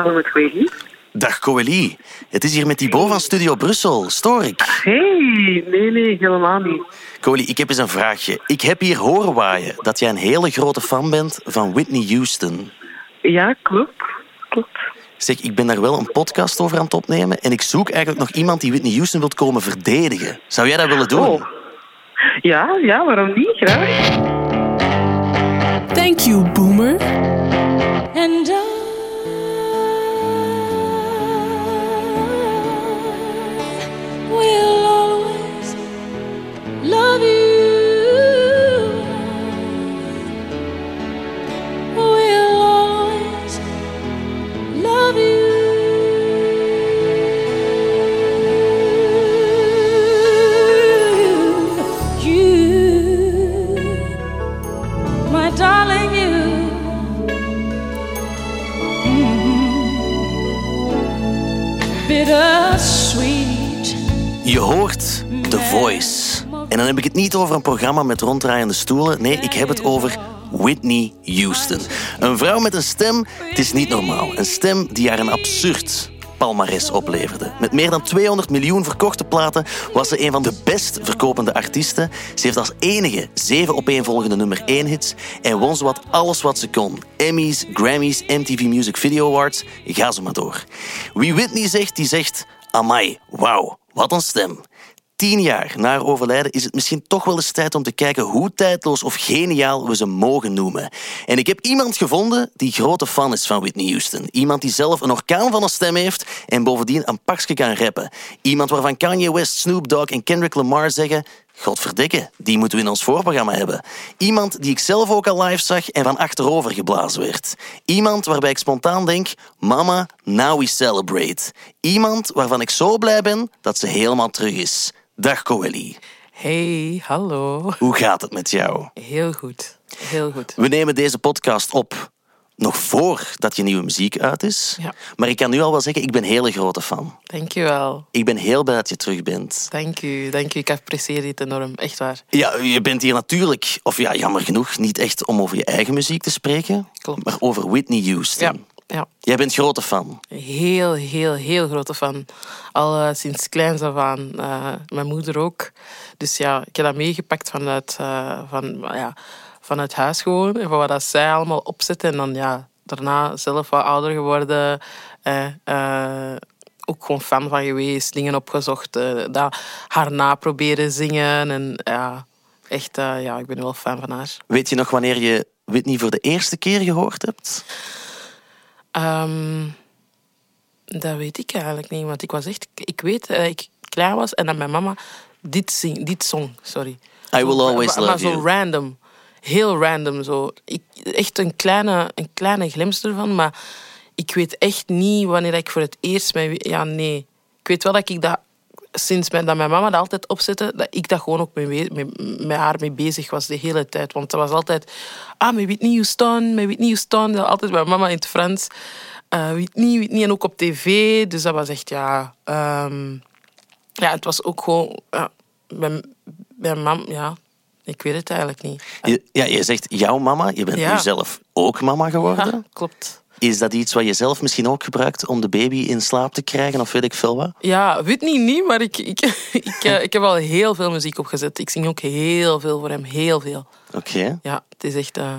hallo met Coeli. Dag Coeli. Het is hier met Thibaut van Studio Brussel. Stoor ik? Hey, nee, nee, helemaal niet. Coeli, ik heb eens een vraagje. Ik heb hier horen waaien dat jij een hele grote fan bent van Whitney Houston. Ja, klopt. Klopt. Zeg, ik ben daar wel een podcast over aan het opnemen en ik zoek eigenlijk nog iemand die Whitney Houston wilt komen verdedigen. Zou jij dat willen doen? Oh. Ja, ja, waarom niet? Graag. Thank you, boomer. And I hoort The Voice. En dan heb ik het niet over een programma met ronddraaiende stoelen. Nee, ik heb het over Whitney Houston. Een vrouw met een stem, het is niet normaal. Een stem die haar een absurd palmares opleverde. Met meer dan 200 miljoen verkochte platen was ze een van de best verkopende artiesten. Ze heeft als enige zeven opeenvolgende nummer 1 hits en won zowat alles wat ze kon. Emmys, Grammys, MTV Music Video Awards, ga zo maar door. Wie Whitney zegt, die zegt... Amai, wauw, wat een stem. Tien jaar na haar overlijden is het misschien toch wel eens tijd om te kijken hoe tijdloos of geniaal we ze mogen noemen. En ik heb iemand gevonden die grote fan is van Whitney Houston. Iemand die zelf een orkaan van een stem heeft en bovendien een pakje kan rappen. Iemand waarvan Kanye West, Snoop Dogg en Kendrick Lamar zeggen... Godverdikke, die moeten we in ons voorprogramma hebben. Iemand die ik zelf ook al live zag en van achterover geblazen werd. Iemand waarbij ik spontaan denk, mama, now we celebrate. Iemand waarvan ik zo blij ben dat ze helemaal terug is. Dag Coeli. Hey, hallo. Hoe gaat het met jou? Heel goed. Heel goed. We nemen deze podcast op nog voordat je nieuwe muziek uit is. Ja. Maar ik kan nu al wel zeggen, ik ben een hele grote fan. Dankjewel. Ik ben heel blij dat je terug bent. Dank u. Dank u. Ik apprecieer dit enorm. Echt waar. Ja, je bent hier natuurlijk, of ja, jammer genoeg, niet echt om over je eigen muziek te spreken, Klopt. maar over Whitney Houston. Ja. Ja. Jij bent grote fan. Heel, heel, heel grote fan. Al eh, sinds kleins af aan. Eh, mijn moeder ook. Dus ja, ik heb dat meegepakt vanuit, eh, van, ja, vanuit huis gewoon. En van wat dat zij allemaal opzetten. En dan ja, daarna zelf wat ouder geworden. Eh, eh, ook gewoon fan van geweest. Dingen opgezocht. eh, dat, haar na proberen zingen. En ja, echt, eh, ja, ik ben wel fan van haar. Weet je nog wanneer je Whitney voor de eerste keer gehoord hebt? Ehm, dat weet ik eigenlijk niet, want ik was echt... Ik weet dat ik klein was en dat mijn mama dit, zing, dit zong, sorry. I will always maar, love maar you. zo random. Heel random, zo. Ik, echt een kleine, een kleine glimp ervan, maar ik weet echt niet wanneer ik voor het eerst... Mijn, ja, nee. Ik weet wel dat ik dat... Sinds mijn, dat mijn mama dat altijd opzette, dat ik dat gewoon ook met, met haar mee bezig was de hele tijd. Want dat was altijd... Ah, met Whitney Houston, met Whitney Houston. Altijd mijn mama in het Frans. Eh Whitney, Whitney en ook op tv. Dus dat was echt, ja... ehm, ja, het was ook gewoon... Ja, mijn, mijn mam, ja... Ik weet het eigenlijk niet. Je, ja, je zegt jouw mama, je bent Ja. nu zelf ook mama geworden. Ja, klopt. Is dat iets wat je zelf misschien ook gebruikt om de baby in slaap te krijgen of weet ik veel wat? Ja, Whitney niet, maar ik, ik, ik, eh, ik heb al heel veel muziek opgezet. Ik zing ook heel veel voor hem, heel veel. Oké. Ja, het is echt... eh,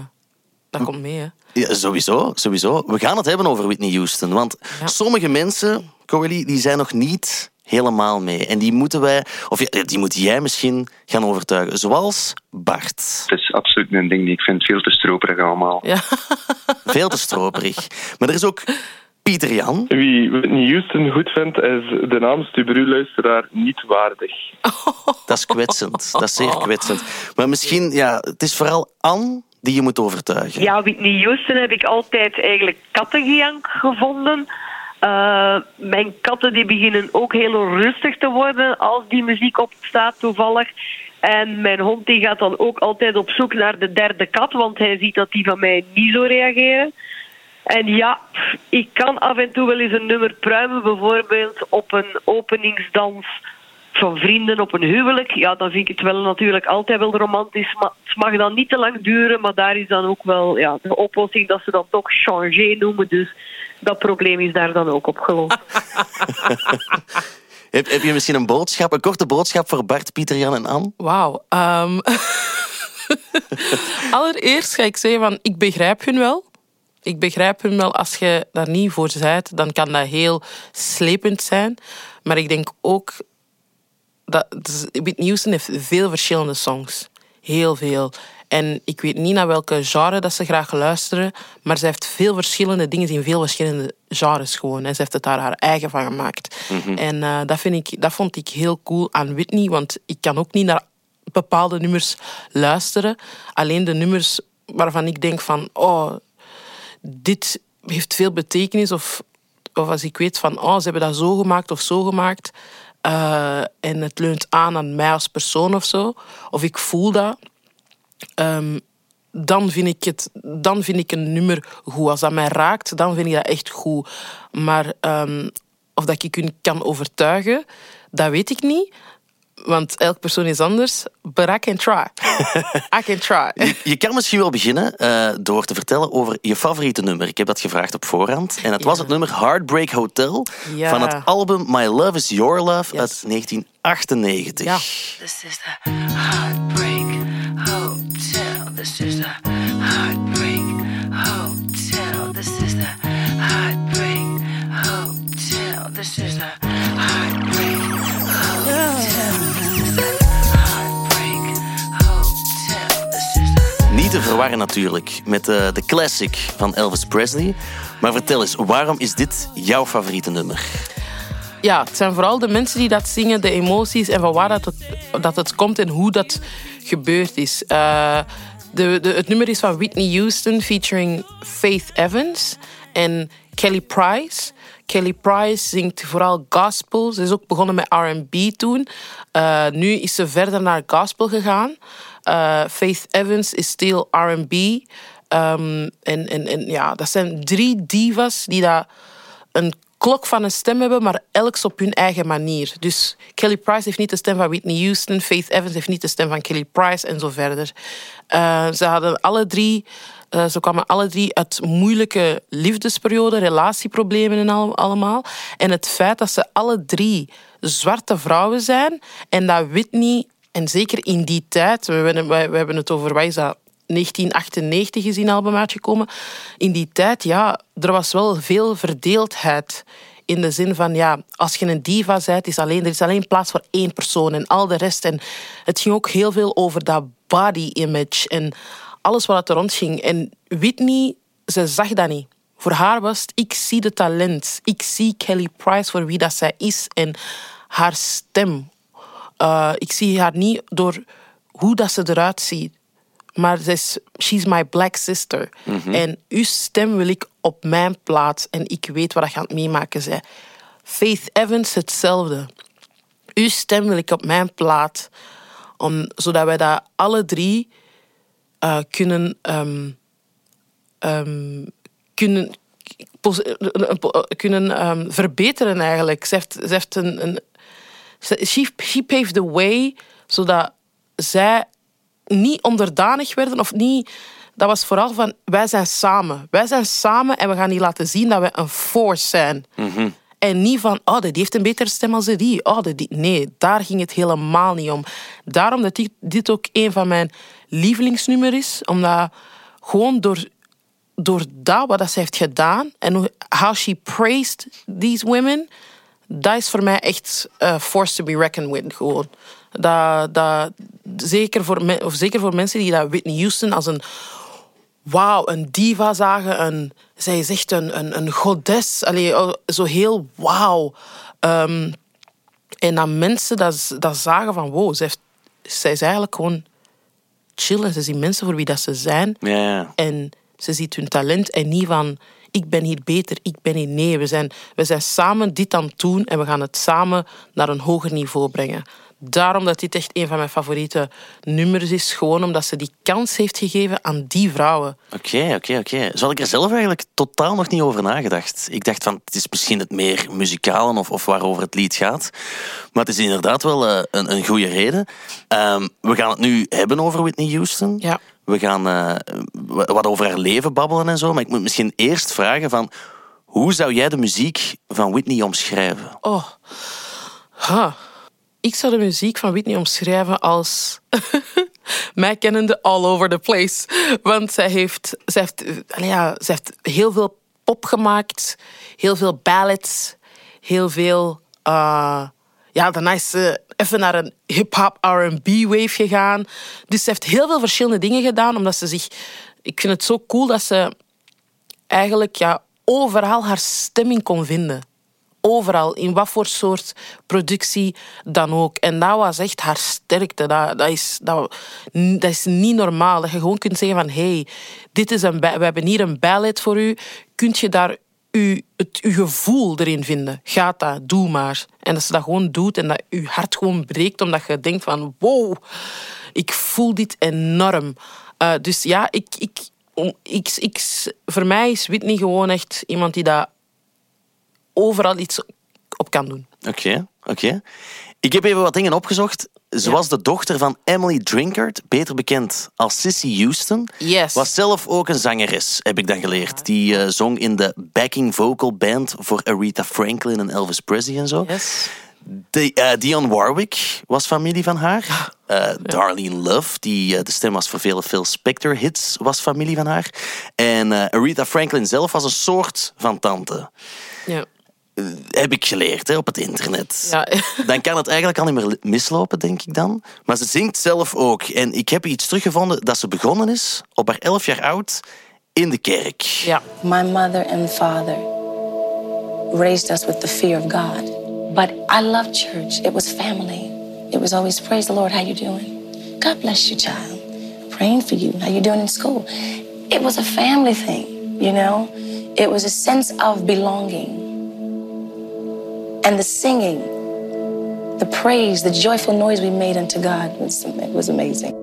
dat komt mee, hè. Ja, sowieso, sowieso. We gaan het hebben over Whitney Houston. Want Ja. sommige mensen, Coralie, die zijn nog niet helemaal mee. En die moeten wij, of ja, die moet jij misschien gaan overtuigen. Zoals Bart. Het is absoluut een ding die ik vind veel te stroperig allemaal. Ja. Veel te stroperig. Maar er is ook Pieter Jan. Wie Whitney Houston goed vindt, is de naam Stubru-luisteraar niet waardig. Dat is kwetsend. Dat is zeer kwetsend. Maar misschien, ja, het is vooral Anne die je moet overtuigen. Ja, Whitney Houston heb ik altijd eigenlijk kattengejank gevonden. Eh, mijn katten die beginnen ook heel rustig te worden als die muziek opstaat toevallig. En mijn hond die gaat dan ook altijd op zoek naar de derde kat, want hij ziet dat die van mij niet zo reageren. En ja, ik kan af en toe wel eens een nummer pruimen, bijvoorbeeld op een openingsdans van vrienden op een huwelijk, ja, dan vind ik het wel natuurlijk altijd wel romantisch. Maar het mag dan niet te lang duren, maar daar is dan ook wel ja, de oplossing dat ze dan toch changer noemen. Dus dat probleem is daar dan ook opgelost. Heb, heb je misschien een boodschap, een korte boodschap voor Bart, Pieter, Jan en Anne? Wauw. ehm. Allereerst ga ik zeggen van, ik begrijp hun wel. Ik begrijp hun wel, als je daar niet voor bent, dan kan dat heel slepend zijn. Maar ik denk ook dat dus Whitney Houston heeft veel verschillende songs. Heel veel. En ik weet niet naar welke genre dat ze graag luisteren, maar ze heeft veel verschillende dingen in veel verschillende genres gewoon. En ze heeft het daar haar eigen van gemaakt. En eh, dat, vind ik, dat vond ik heel cool aan Whitney, want ik kan ook niet naar bepaalde nummers luisteren. Alleen de nummers waarvan ik denk van, oh, dit heeft veel betekenis. Of, of als ik weet van, oh, ze hebben dat zo gemaakt of zo gemaakt. Eh, en het leunt aan aan mij als persoon of zo. Of ik voel dat. ehm, dan vind, ik het, dan vind ik een nummer goed. Als dat mij raakt, dan vind ik dat echt goed. Maar ehm, of dat ik u kan overtuigen, dat weet ik niet. Want elke persoon is anders. But I can try. I can try. Je kan misschien wel beginnen eh, door te vertellen over je favoriete nummer. Ik heb dat gevraagd op voorhand. En dat was het nummer Heartbreak Hotel Ja. van het album My Love Is Your Love uit 1998. Ja. This is the Heartbreak Hotel. This is the Heartbreak Hotel. This is the Heartbreak Hotel. This is the Heartbreak Niet te verwarren natuurlijk met eh, de classic van Elvis Presley. Maar vertel eens, waarom is dit jouw favoriete nummer? Ja, het zijn vooral de mensen die dat zingen, de emoties en van waar dat het, dat het komt en hoe dat gebeurd is. Eh, de, de, het nummer is van Whitney Houston featuring Faith Evans en Kelly Price. Kelly Price zingt vooral gospel. Ze is ook begonnen met R&B toen. Eh, nu is ze verder naar gospel gegaan. Eh, Faith Evans is still R&B. Ehm, en, en, en ja, dat zijn drie divas die dat een klok van een stem hebben, maar elks op hun eigen manier. Dus Kelly Price heeft niet de stem van Whitney Houston, Faith Evans heeft niet de stem van Kelly Price en zo verder. Eh, ze hadden alle drie, eh, ze kwamen alle drie uit moeilijke liefdesperioden, relatieproblemen en al, allemaal. En het feit dat ze alle drie zwarte vrouwen zijn en dat Whitney, en zeker in die tijd, we hebben, we hebben het over, wat is dat, 1998 is die album uitgekomen. In die tijd, ja, er was wel veel verdeeldheid. In de zin van, ja, als je een diva bent, is alleen, er is alleen plaats voor één persoon en al de rest. En het ging ook heel veel over dat body image en alles wat er rond ging. En Whitney, ze zag dat niet. Voor haar was het, ik zie de talent. Ik zie Kelly Price voor wie dat zij is en haar stem. Uh, ik zie haar niet door hoe dat ze eruit ziet. Maar ze is, she's my black sister. En uw stem wil ik op mijn plaats. En ik weet wat aan het meemaken bent. Faith Evans hetzelfde. Uw stem wil ik op mijn plaat. Om, zodat wij dat alle drie eh, kunnen, ehm, ehm, kunnen, eh, eh, eh, kunnen ehm, verbeteren eigenlijk. Ze heeft, ze heeft een... een she, she paved the way, zodat zij niet onderdanig werden of niet. Dat was vooral van wij zijn samen. Wij zijn samen en we gaan die laten zien dat wij een force zijn. En niet van, oh, die heeft een betere stem als die. Oh, die. Nee, daar ging het helemaal niet om. Daarom dat dit, ook een van mijn lievelingsnummers is. Omdat gewoon door, door dat wat dat ze heeft gedaan en how she praised these women, dat is voor mij echt eh force to be reckoned with. Gewoon. Dat, dat, zeker, voor me- of zeker voor mensen die dat Whitney Houston als een wauw, een diva zagen. Een, zij is echt een, een, een godes. Allee, oh, zo heel wauw. Ehm, en dat mensen dat, dat zagen van wow, zij, heeft, zij is eigenlijk gewoon chillen. Ze zien mensen voor wie dat ze zijn. Ja, ja. En Ze ziet hun talent en niet van ik ben hier beter, ik ben hier. Nee, we zijn, we zijn samen dit aan het doen en we gaan het samen naar een hoger niveau brengen. Daarom dat dit echt een van mijn favoriete nummers is. Gewoon omdat ze die kans heeft gegeven aan die vrouwen. Oké, oké, oké. Zo had ik er zelf eigenlijk totaal nog niet over nagedacht. Ik dacht van, het is misschien het meer muzikale of, of waarover het lied gaat. Maar het is inderdaad wel eh, een, een goede reden. Ehm, we gaan het nu hebben over Whitney Houston. Ja. We gaan eh, wat over haar leven babbelen en zo. Maar ik moet misschien eerst vragen van... Hoe zou jij de muziek van Whitney omschrijven? Oh. Ik zou de muziek van Whitney omschrijven als... mij kennende all over the place. Want zij heeft, zij heeft, eh, ja, zij heeft heel veel pop gemaakt. Heel veel ballads. Heel veel... eh, ja, daarna is ze even naar een hip-hop R&B-wave gegaan. Dus ze heeft heel veel verschillende dingen gedaan, omdat ze zich... Ik vind het zo cool dat ze eigenlijk ja, overal haar stemming kon vinden. Overal, in wat voor soort productie dan ook. En dat was echt haar sterkte. Dat, dat, is, dat, dat is niet normaal. Dat je gewoon kunt zeggen van... hey, dit is een, we hebben hier een ballad voor u. Kunt je daar u, het, uw gevoel erin vinden? Gaat dat, doe maar. En dat ze dat gewoon doet en dat je hart gewoon breekt omdat je denkt van... Wow, ik voel dit enorm. Eh, dus ja, ik, ik, ik, ik, voor mij is Whitney gewoon echt iemand die dat overal iets op kan doen. Oké, oké. Ik heb even wat dingen opgezocht. Ze was de dochter van Emily Drinkard, beter bekend als Sissy Houston. Yes. Was zelf ook een zangeres, heb ik dan geleerd. Die eh, zong in de backing vocal band voor Aretha Franklin en Elvis Presley en zo. Yes. De, eh, Dionne Warwick was familie van haar. Eh, Darlene Love, die de stem was voor vele Phil Spector hits, was familie van haar. En Aretha Franklin zelf was een soort van tante. Ja. Heb ik geleerd hè, op het internet. Ja. Dan kan het eigenlijk al niet meer mislopen, denk ik dan. Maar ze zingt zelf ook. En ik heb iets teruggevonden dat ze begonnen is, op haar elf jaar oud, in de kerk. ja. My mother and father raised us with the fear of God. But I loved church. It was family. It was always praise the Lord. How you doing? God bless you, child. Praying for you. How you doing in school? It was a family thing, you know. It was a sense of belonging. And the singing, the praise, the joyful noise we made unto God was, it was amazing.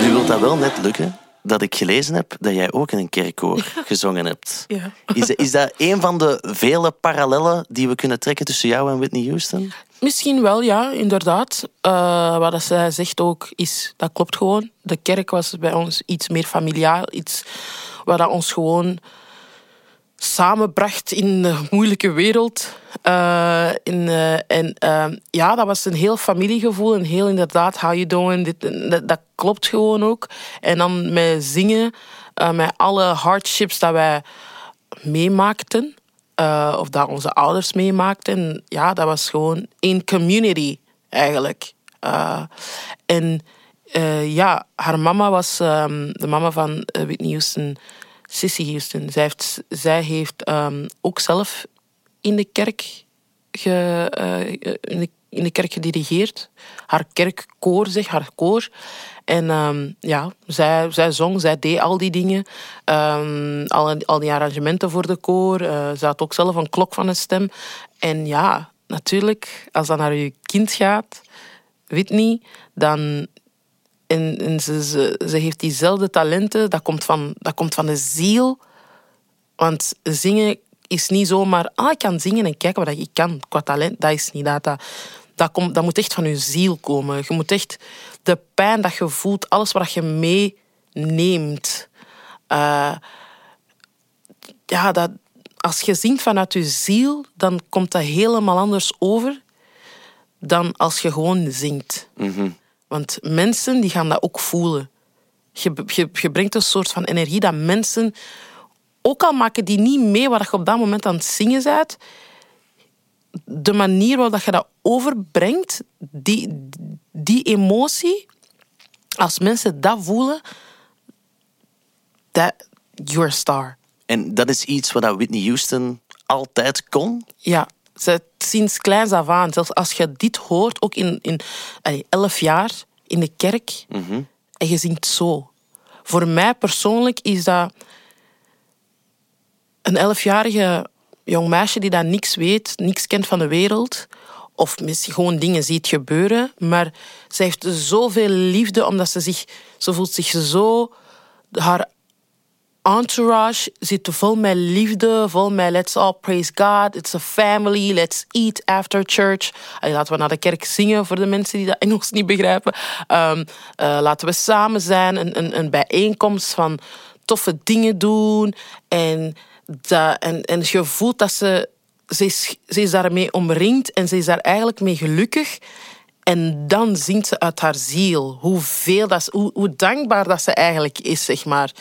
Nu wil dat wel net lukken dat ik gelezen heb dat jij ook in een kerkkoor gezongen hebt. Ja. Is, is dat een van de vele parallellen die we kunnen trekken tussen jou en Whitney Houston? Misschien wel, ja, inderdaad. Eh, wat zij zegt ook, is, dat klopt gewoon. De kerk was bij ons iets meer familiaal. Iets wat ons gewoon samenbracht in de moeilijke wereld. Eh, in, eh, en ja, dat was een heel familiegevoel. En heel inderdaad, how you doing? Dit, dat, dat klopt gewoon ook. En dan met zingen, met alle hardships dat wij meemaakten. Eh, of dat onze ouders meemaakten. Ja, dat was gewoon één community eigenlijk. Eh, en eh, ja, haar mama was ehm, de mama van Whitney Houston, Sissy Houston. Zij heeft, zij heeft ehm, ook zelf in de kerk ge, in de kerk gedirigeerd. Haar kerkkoor, zeg, haar koor. En ehm, ja, zij, zij zong, zij deed al die dingen. Ehm, al, al die arrangementen voor de koor. Eh, ze had ook zelf een klok van een stem. En ja, natuurlijk, als dat naar je kind gaat, Whitney, dan... En, en ze, ze, ze heeft diezelfde talenten. Dat komt van, dat komt van de ziel. Want zingen is niet zomaar... Ah, ik kan zingen en kijken wat ik kan qua talent. Dat is niet dat. Dat, dat, komt, dat moet echt van je ziel komen. Je moet echt de pijn dat je voelt, alles wat je meeneemt. eh, ja, dat, als je zingt vanuit je ziel, dan komt dat helemaal anders over dan als je gewoon zingt. Want mensen die gaan dat ook voelen. Je, je, je brengt een soort van energie dat mensen, ook al maken die niet mee wat je op dat moment aan het zingen bent, de manier waarop je dat overbrengt, die, die emotie, als mensen dat voelen, that, you're a star. En dat is iets wat Whitney Houston altijd kon. Ja, Ze, sinds kleins af aan. Zelfs als je dit hoort, ook in, in allee, elf jaar in de kerk, en je zingt zo. Voor mij persoonlijk is dat een elfjarige jong meisje die dat niks weet, niks kent van de wereld, of misschien gewoon dingen ziet gebeuren, maar zij heeft zoveel liefde omdat ze zich, ze voelt zich zo, haar entourage zit vol met liefde, vol met let's all praise God, it's a family, let's eat after church. Laten we naar de kerk zingen voor de mensen die dat Engels niet begrijpen. Ehm, eh, laten we samen zijn, een, een, een bijeenkomst van toffe dingen doen. En, dat, en, en je voelt dat ze, ze is, ze is daarmee omringd en ze is daar eigenlijk mee gelukkig. En dan zingt ze uit haar ziel hoeveel dat, hoe, hoe dankbaar dat ze eigenlijk is, zeg maar.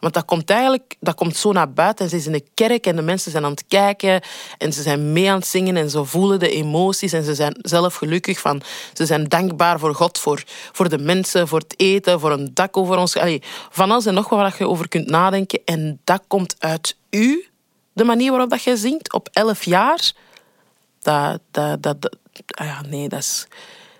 Want dat komt eigenlijk dat komt zo naar buiten. En ze is in de kerk en de mensen zijn aan het kijken. En ze zijn mee aan het zingen en ze voelen de emoties. En ze zijn zelf gelukkig van. Ze zijn dankbaar voor God, voor, voor de mensen, voor het eten, voor een dak over ons. Van alles en nog wat je over kunt nadenken. En dat komt uit u, de manier waarop dat jij zingt, op elf jaar. Dat, dat, dat, dat- ah ja, nee, dat is,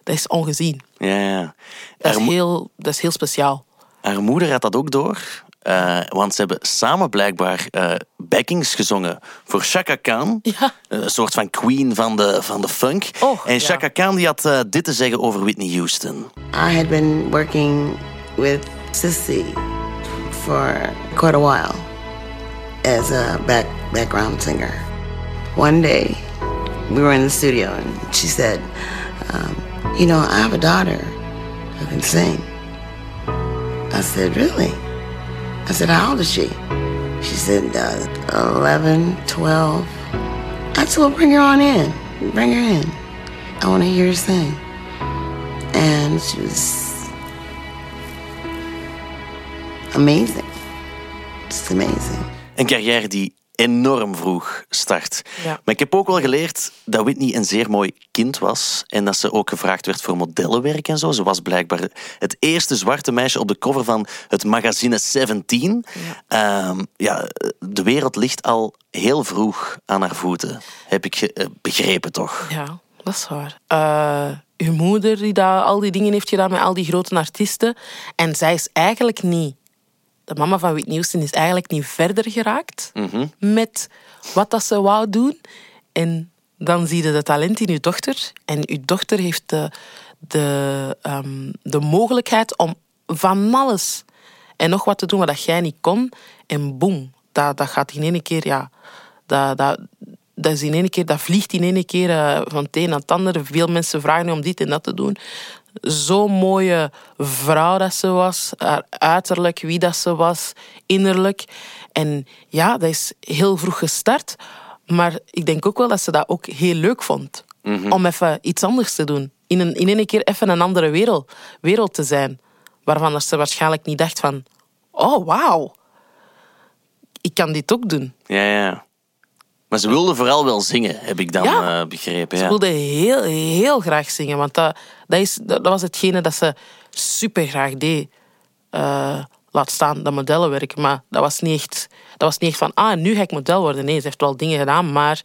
dat is ongezien. Ja, ja. Dat is heel, dat is heel speciaal. haar moeder had dat ook door. eh, want ze hebben samen blijkbaar eh, backings gezongen voor Chaka Khan. Ja. Een soort van queen van de, van de funk. Och, en ja. Chaka Khan die had eh, dit te zeggen over Whitney Houston. I had been working with Sissy for quite a while as a back, background singer. One day, we were in the studio and she said, um, You know, I have a daughter who can sing. I said, Really? I said, How old is she? She said, uh, 11, 12. I said, Well, bring her on in. Bring her in. I want to hear her sing and she was amazing. Just amazing. Een carrière die enorm vroeg start. Ja. Maar ik heb ook wel geleerd dat Whitney een zeer mooi kind was en dat ze ook gevraagd werd voor modellenwerk en zo. Ze was blijkbaar het eerste zwarte meisje op de cover van het magazine 17. Ja. ja, de wereld ligt al heel vroeg aan haar voeten, heb ik eh, begrepen toch? Ja, dat is waar. Eh, uw moeder die dat, al die dingen heeft gedaan met al die grote artiesten. En zij is eigenlijk niet... De mama van Whitney Houston is eigenlijk niet verder geraakt met wat dat ze wou doen. En dan zie je de talent in uw dochter. En uw dochter heeft de, de, ehm, de mogelijkheid om van alles en nog wat te doen wat jij niet kon. En boem, dat, dat gaat in één keer... Ja, dat, dat, dat, is in één keer, dat vliegt in één keer eh, van het een naar het ander. Veel mensen vragen nu om dit en dat te doen. Zo'n mooie vrouw dat ze was. Haar uiterlijk, wie dat ze was, innerlijk. En ja, dat is heel vroeg gestart. Maar ik denk ook wel dat ze dat ook heel leuk vond. Om even iets anders te doen. In, een, in één keer even een andere wereld, wereld te zijn. Waarvan ze waarschijnlijk niet dacht van... Oh, wauw. Ik kan dit ook doen. Ja, ja. Maar ze wilde vooral wel zingen, heb ik dan Ja. eh, begrepen. Ze Ja. wilde heel, heel graag zingen. Want dat, dat, is, dat, was hetgene dat ze super graag deed. Eh, laat staan dat modellenwerk. Maar dat was, niet echt, dat was niet echt van, ah, nu ga ik model worden. Nee, ze heeft wel dingen gedaan, maar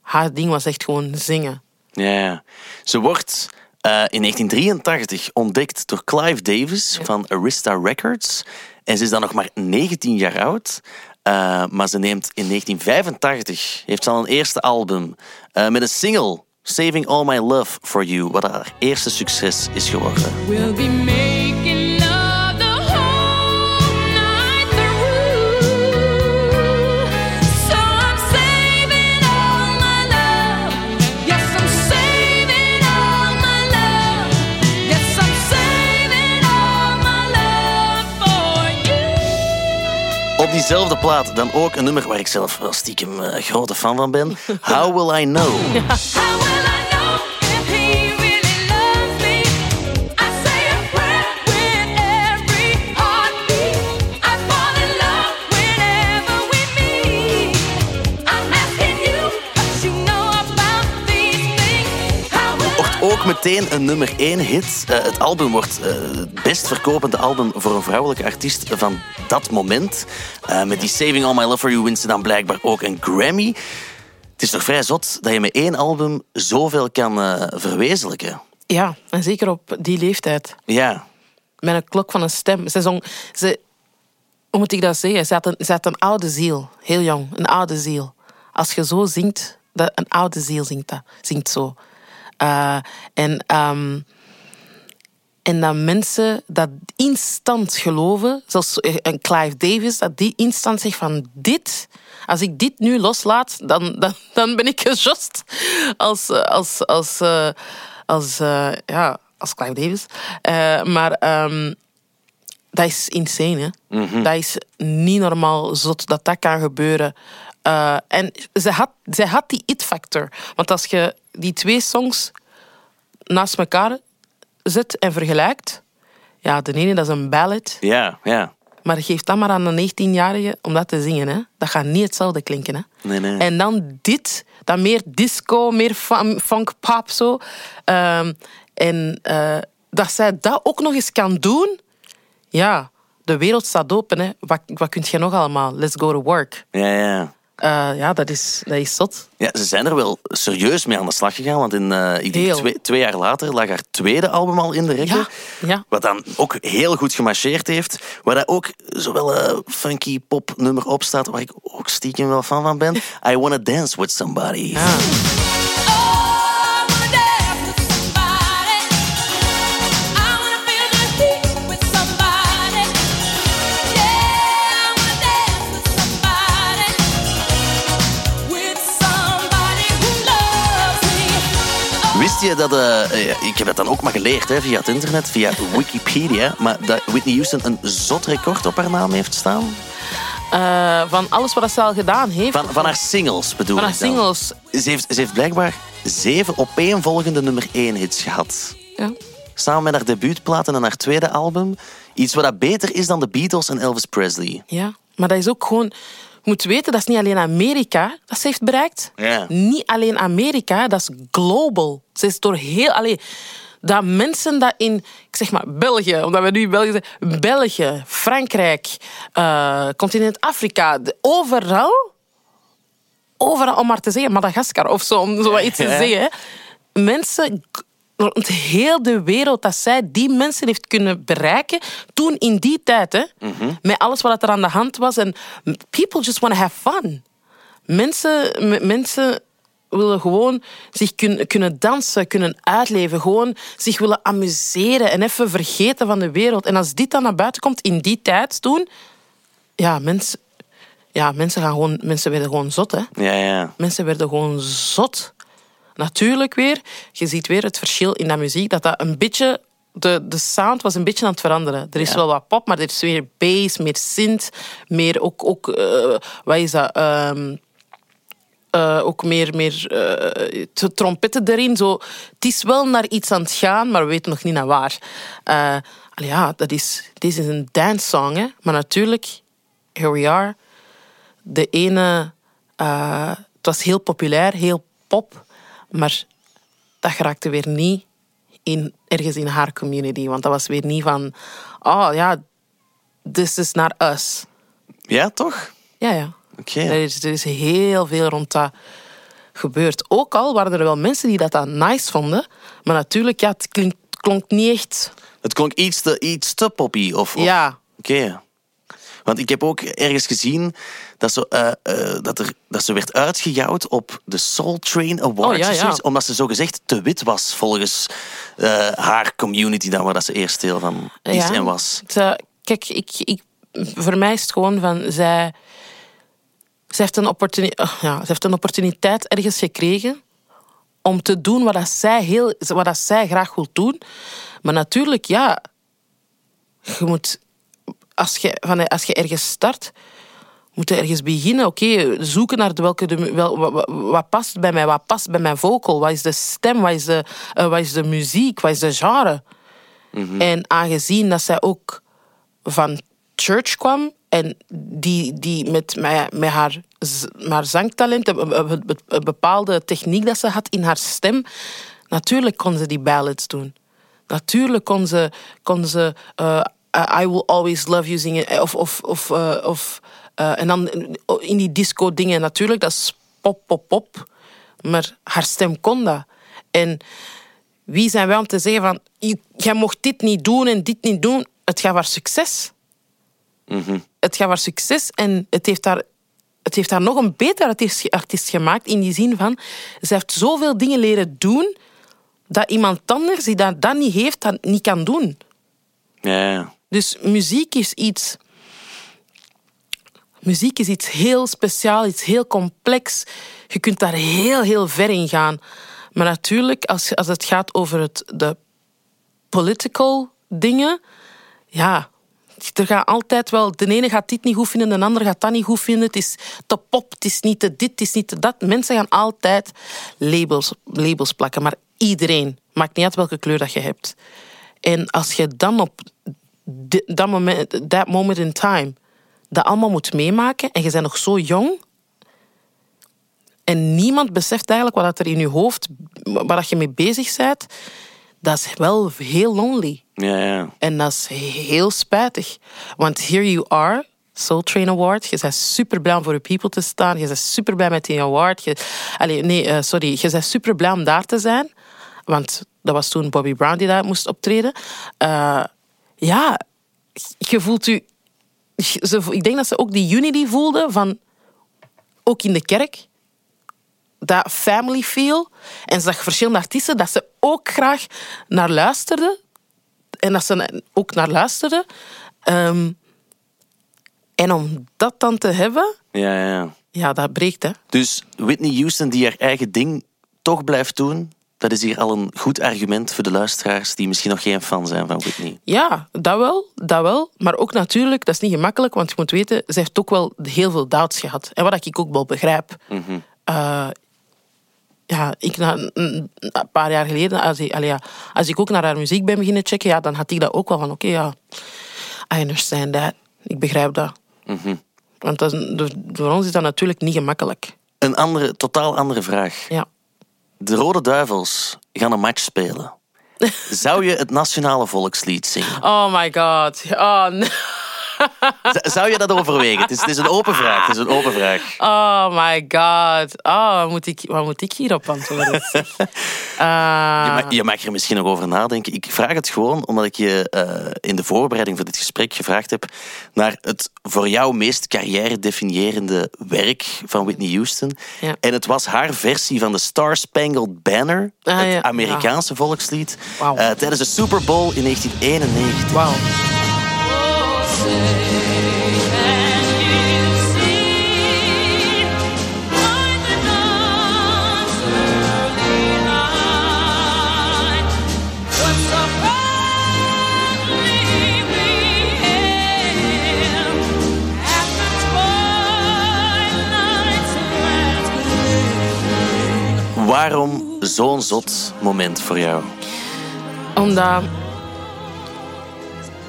haar ding was echt gewoon zingen. Ja, ja. Ze wordt eh, in 1983 ontdekt door Clive Davis van Arista Records. En ze is dan nog maar 19 jaar oud. Eh, maar ze neemt in 1985, heeft al een eerste album eh, met een single, Saving All My Love For You, wat haar eerste succes is geworden. Be diezelfde plaat dan ook een nummer waar ik zelf wel stiekem eh, grote fan van ben. How Will I Know? How will I ook meteen een nummer 1 hit. Eh, het album wordt eh, het best verkopende album voor een vrouwelijke artiest van dat moment. Eh, met die Saving All My Love For You wint ze dan blijkbaar ook een Grammy. Het is toch vrij zot dat je met één album zoveel kan verwezenlijken. Ja, en zeker op die leeftijd. Ja, Met een klok van een stem. Ze zong... Ze, hoe moet ik dat zeggen? Ze had, een, ze had een oude ziel. Heel jong. Een oude ziel. Als je zo zingt... Dat, een oude ziel zingt dat. Zingt zo. Eh, en... ehm, en dat mensen dat instant geloven, zoals een Clive Davis, dat die instant zegt van dit, als ik dit nu loslaat, dan, dan, dan ben ik gejost als, eh, als, als, eh, als, eh, ja, als Clive Davis. Eh, maar ehm, dat is insane, hè. Dat is niet normaal zot dat dat kan gebeuren. Eh, en ze had, zij had die it-factor. Want als je die twee songs naast elkaar zet en vergelijkt... Ja, de ene dat is een ballad. ja, ja. Maar geef dat maar aan een 19-jarige om dat te zingen. Hè. Dat gaat niet hetzelfde klinken. Hè. Nee, nee. En dan dit, dan meer disco, meer fun- funk pop zo. Ehm, en eh, dat zij dat ook nog eens kan doen. Ja, de wereld staat open. Hè. Wat, wat kun je nog allemaal? Let's go to work. Ja, ja. Eh, ja, dat is, dat is zot. Ja, ze zijn er wel serieus mee aan de slag gegaan. Want in, eh, ik denk twee, twee jaar later lag haar tweede album al in de rekken. Ja, ja. Wat dan ook heel goed gemarcheerd heeft. Waar dat ook zowel een funky pop nummer op staat. Waar ik ook stiekem wel fan van ben. I Wanna Dance With Somebody. Ja. Je dat... eh, eh, ik heb dat dan ook maar geleerd hè, via het internet, via Wikipedia. Maar dat Whitney Houston een zot record op haar naam heeft staan. Eh, van alles wat ze al gedaan heeft. Van, van haar singles bedoel Van haar ik dan. singles. Ze heeft, ze heeft blijkbaar zeven opeenvolgende nummer één hits gehad. Ja. Samen met haar debuutplaat en haar tweede album. Iets wat beter is dan de Beatles en Elvis Presley. Ja, maar dat is ook gewoon... Je moet weten, dat is niet alleen Amerika dat ze heeft bereikt. Niet alleen Amerika, dat is global. Ze is door heel... Allee, dat mensen dat in, ik zeg maar België, omdat we nu in België zijn, België, Frankrijk, eh, continent Afrika, overal, overal om maar te zeggen, Madagaskar of zo, om zo wat iets te zeggen. Mensen rond heel de wereld, dat zij die mensen heeft kunnen bereiken, toen in die tijd, hè, met alles wat er aan de hand was. En people just want to have fun. Mensen, mensen willen gewoon zich kun, kunnen dansen, kunnen uitleven. Gewoon zich willen amuseren en even vergeten van de wereld. En als dit dan naar buiten komt in die tijd toen... Ja, mensen, ja, mensen, gaan gewoon, mensen werden gewoon zot, hè. Ja, ja. Mensen werden gewoon zot. Natuurlijk weer, je ziet weer het verschil in dat muziek, dat dat een beetje... De, de sound was een beetje aan het veranderen. Er is Ja. wel wat pop, maar er is weer bass, meer synth, meer ook... ook eh, wat is dat? Ehm, eh, ook meer, meer eh, trompetten erin. Zo. Het is wel naar iets aan het gaan, maar we weten nog niet naar waar. Allee, ja, dat is, dit is een dance song, hè. Maar natuurlijk, here we are. De ene... het was heel populair, heel pop. Maar dat geraakte weer niet in, ergens in haar community. Want dat was weer niet van... Oh ja, this is not us. Ja, toch? Ja, ja. Oké. Er, is, er is heel veel rond dat gebeurd. Ook al waren er wel mensen die dat dan nice vonden. Maar natuurlijk, ja, het klink- klonk niet echt... Het klonk iets te, iets te poppy. Of, of- Ja. Oké. Want ik heb ook ergens gezien dat ze, eh, eh, dat er, dat ze werd uitgejouwd op de Soul Train Awards. Oh, ja, of ja. zoiets, omdat ze zogezegd te wit was volgens eh, haar community dan waar dat ze eerst deel van is Ja. en was. Het, kijk, ik, ik, voor mij is het gewoon van... Zij, zij, heeft een opportuni- oh, ja, ze heeft een opportuniteit ergens gekregen om te doen wat, dat zij, heel, wat dat zij graag wil doen. Maar natuurlijk, ja... Je moet... Als je, van, als je ergens start, moet je ergens beginnen. Oké, zoeken naar de welke de, wel, wat, past bij mij, wat past bij mijn vocal, wat is de stem, wat is de, eh, wat is de muziek, wat is de genre. En aangezien dat zij ook van church kwam en die, die met, met, met haar, z- met haar zangtalent, een, een bepaalde techniek dat ze had in haar stem, natuurlijk kon ze die ballads doen. Natuurlijk kon ze, kon ze eh, I Will Always Love You zingen. Of, of, of, eh, of, eh, en dan in die disco dingen natuurlijk, dat is pop, pop, pop. Maar haar stem kon dat. En wie zijn wij om te zeggen van... "Je- Jij mocht dit niet doen en dit niet doen. Het gaat waar succes. Het gaat waar succes. En het heeft haar, het heeft haar nog een beter artiest, artiest gemaakt. In die zin van... Ze heeft zoveel dingen leren doen... dat iemand anders die dat, dat niet heeft, dat niet kan doen. Ja, ja. Dus muziek is iets. Muziek is iets heel speciaal, iets heel complex. Je kunt daar heel, heel ver in gaan. Maar natuurlijk, als, als het gaat over het, de political dingen, ja, er gaat altijd wel. De ene gaat dit niet goed vinden, de ander gaat dat niet goed vinden. Het is te pop, het is niet te dit, het is niet te dat. Mensen gaan altijd labels, labels plakken, maar iedereen. Maakt niet uit welke kleur dat je hebt. En als je dan op dat moment, that moment in time, dat allemaal moet meemaken en je bent nog zo jong en niemand beseft eigenlijk wat er in je hoofd, waar je mee bezig bent, dat is wel heel lonely. Ja, ja. En dat is heel spijtig. Want here you are, Soul Train Award. Je bent super blij om voor je people te staan. Je bent super blij met die award. Je, allee, nee, eh, sorry. Je bent super blij om daar te zijn. Want dat was toen Bobby Brown die daar moest optreden. Eh, ja, je voelt je... Ze, ik denk dat ze ook die unity voelde van... Ook in de kerk. Dat family feel. En ze zag verschillende artiesten dat ze ook graag naar luisterden en dat ze ook naar luisteren. Ehm, en om dat dan te hebben, ja, ja, ja. ja, dat breekt, hè. Dus Whitney Houston die haar eigen ding toch blijft doen, dat is hier al een goed argument voor de luisteraars die misschien nog geen fan zijn van Whitney. Ja, dat wel, dat wel. Maar ook natuurlijk, dat is niet gemakkelijk, want je moet weten, ze heeft ook wel heel veel doubts gehad. En wat ik ook wel begrijp. Eh, ja, ik na, een paar jaar geleden, als ik, ja, als ik ook naar haar muziek ben beginnen checken, ja, dan had ik dat ook wel van, oké, ja, I understand that. Ik begrijp dat. Want dat de- voor ons is dat natuurlijk niet gemakkelijk. Een andere, totaal andere vraag. Ja. De Rode Duivels gaan een match spelen. Zou je het nationale volkslied zingen? Oh my god. Oh, nee. Zou je dat overwegen? Het is, het is een open vraag. Het is een open vraag. oh my god. Oh, wat moet ik, wat moet ik hierop antwoorden? Eh, Je mag, je mag er misschien nog over nadenken. Ik vraag het gewoon omdat ik je eh, in de voorbereiding van dit gesprek gevraagd heb naar het voor jou meest carrière-definiërende werk van Whitney Houston. Ja. En het was haar versie van de Star Spangled Banner, Ah, het ja. Amerikaanse volkslied, eh, tijdens de Super Bowl in 1991. Wauw. Waarom zo'n zot moment voor jou? Omdat...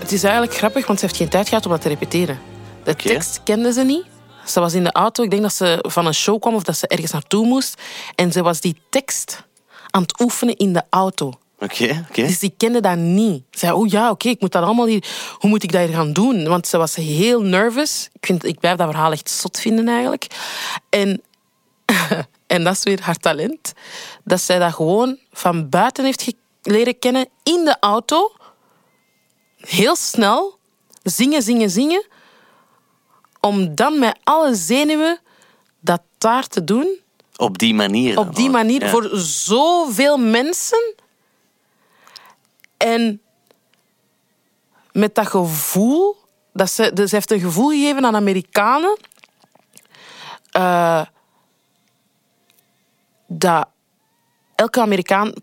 Het is eigenlijk grappig, want ze heeft geen tijd gehad om dat te repeteren. De tekst kende ze niet. Ze was in de auto, ik denk dat ze van een show kwam of dat ze ergens naartoe moest. En ze was die tekst aan het oefenen in de auto. Oké, oké. Dus die kende dat niet. Ze zei, oh ja, oké, ik moet dat allemaal hier... Hoe moet ik dat hier gaan doen? Want ze was heel nervous. Ik, vind, ik blijf dat verhaal echt zot vinden eigenlijk. En, en dat is weer haar talent. Dat zij dat gewoon van buiten heeft leren kennen in de auto. Heel snel. Zingen, zingen, zingen. Om dan met alle zenuwen dat daar te doen. Op die manier. Op die manier Ja. voor zoveel mensen. En met dat gevoel, dat ze, dus ze heeft een gevoel gegeven aan Amerikanen. eh, dat elke Amerikaan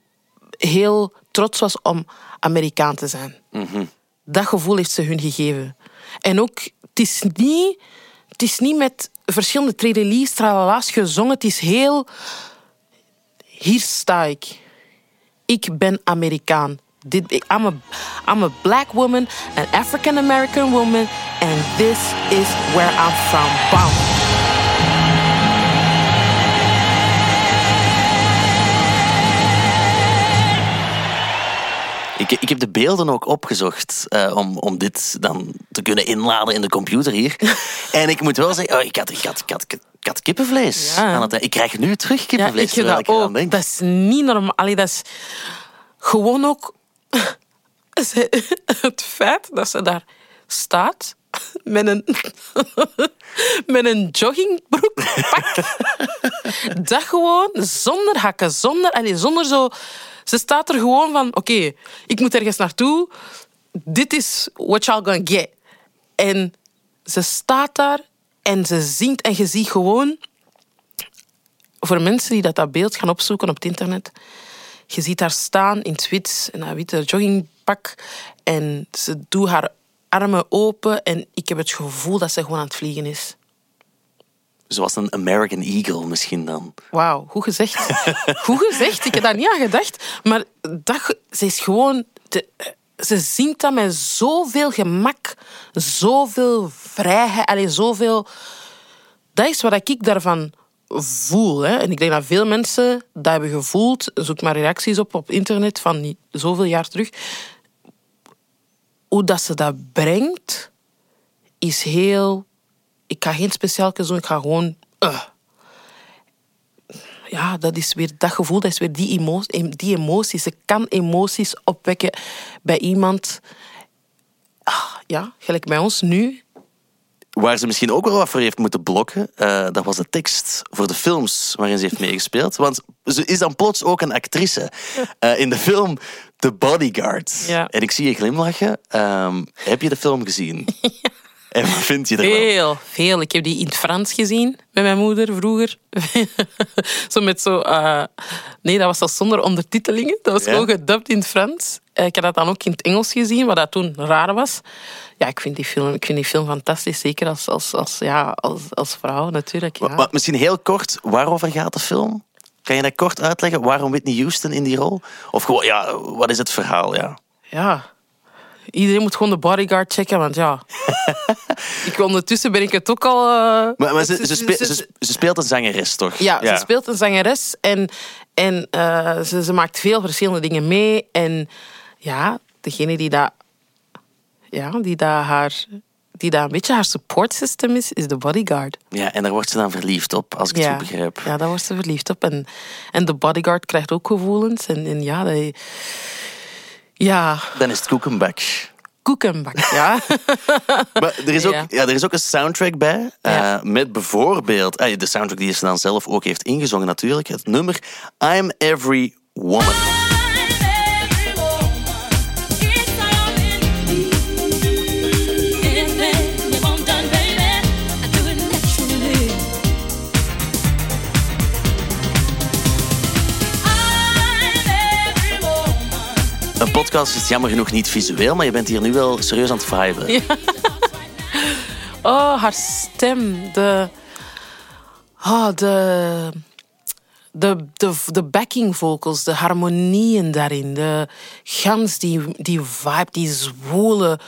heel trots was om Amerikaan te zijn. Dat gevoel heeft ze hun gegeven. En ook, het is niet, het is niet met verschillende trelelies, tralala's gezongen. Het is heel... Hier sta ik. Ik ben Amerikaan. I'm, a, I'm a black woman, an African American woman, and this is where I'm from. Ik, ik heb de beelden ook opgezocht eh, om, om dit dan te kunnen inladen in de computer hier. en ik moet wel zeggen, oh, ik, had, ik, had, ik, had, ik Ik had kippenvlees Ja. aan het. Ik krijg nu terug Ja, kippenvlees ik dat ik eraan ook. denk. Dat is niet normaal. Allee, dat is gewoon ook het feit dat ze daar staat met een, met een joggingbroek pak. dat gewoon zonder hakken, zonder, allee, zonder zo. Ze staat er gewoon van: oké, ik moet ergens naartoe. Dit is what y'all gonna get. En ze staat daar en ze zingt en je ziet gewoon voor mensen die dat, dat beeld gaan opzoeken op het internet. Je ziet haar staan in het wit, in haar witte joggingpak. En ze doet haar armen open. En ik heb het gevoel dat ze gewoon aan het vliegen is. Zoals een American Eagle misschien dan. Wauw, goed gezegd. goed gezegd, ik heb daar niet aan gedacht. Maar dat, ze is gewoon... de- ze zingt dat met zoveel gemak, zoveel vrijheid, allee, zoveel... Dat is wat ik daarvan voel. Hè. En ik denk dat veel mensen dat hebben gevoeld. Zoek maar reacties op op internet van niet zoveel jaar terug. Hoe dat ze dat brengt, is heel... Ik ga geen speciaal doen, ik ga gewoon... eh. Ja, dat is weer dat gevoel, dat is weer die, emo die emoties. Ze kan emoties opwekken bij iemand. Ah, ja, gelijk bij ons nu. Waar ze misschien ook wel wat voor heeft moeten blokken, eh, dat was de tekst voor de films waarin ze heeft meegespeeld. Want ze is dan plots ook een actrice. Eh, in de film The Bodyguard. Ja. En ik zie je glimlachen. Ehm, heb je de film gezien? En wat vind je ervan? Veel, veel. Ik heb die in het Frans gezien met mijn moeder vroeger. zo met zo... eh, nee, dat was dat zonder ondertitelingen. Dat was Ja? gewoon gedubt in het Frans. Eh, Ik heb dat dan ook in het Engels gezien, wat dat toen raar was. Ja, ik vind die film, ik vind die film fantastisch. Zeker als, als, als, ja, als, als vrouw natuurlijk. Ja. Maar, maar misschien heel kort, waarover gaat de film? Kan je dat kort uitleggen? Waarom Whitney Houston in die rol? Of gewoon, ja, wat is het verhaal? Ja. Ja. Iedereen moet gewoon de bodyguard checken, want ja... ik, ondertussen ben ik het ook al... eh, Maar, maar ze, ze, spe- ze, ze speelt een zangeres, toch? Ja, ze speelt een zangeres en, en eh, ze, ze maakt veel verschillende dingen mee. En ja, degene die dat, ja, die dat haar... Die dat een beetje haar support system is, is de bodyguard. Ja, en daar wordt ze dan verliefd op, als ik het goed begrijp. Ja, daar wordt ze verliefd op. En, en de bodyguard krijgt ook gevoelens. En, en ja, dat, ja, Dan is het koekenbak. koekenbak, ja. Maar er is ook, Ja. ja. er is ook een soundtrack bij. eh, Ja. met bijvoorbeeld... eh, de soundtrack die ze dan zelf ook heeft ingezongen natuurlijk. Het nummer I'm Every Woman. Podcast is jammer genoeg niet visueel, maar je bent hier nu wel serieus aan het viben. Oh, haar stem. De... Oh, de... De, de, de backing vocals, de harmonieën daarin. De gans, die, die vibe, die zwoele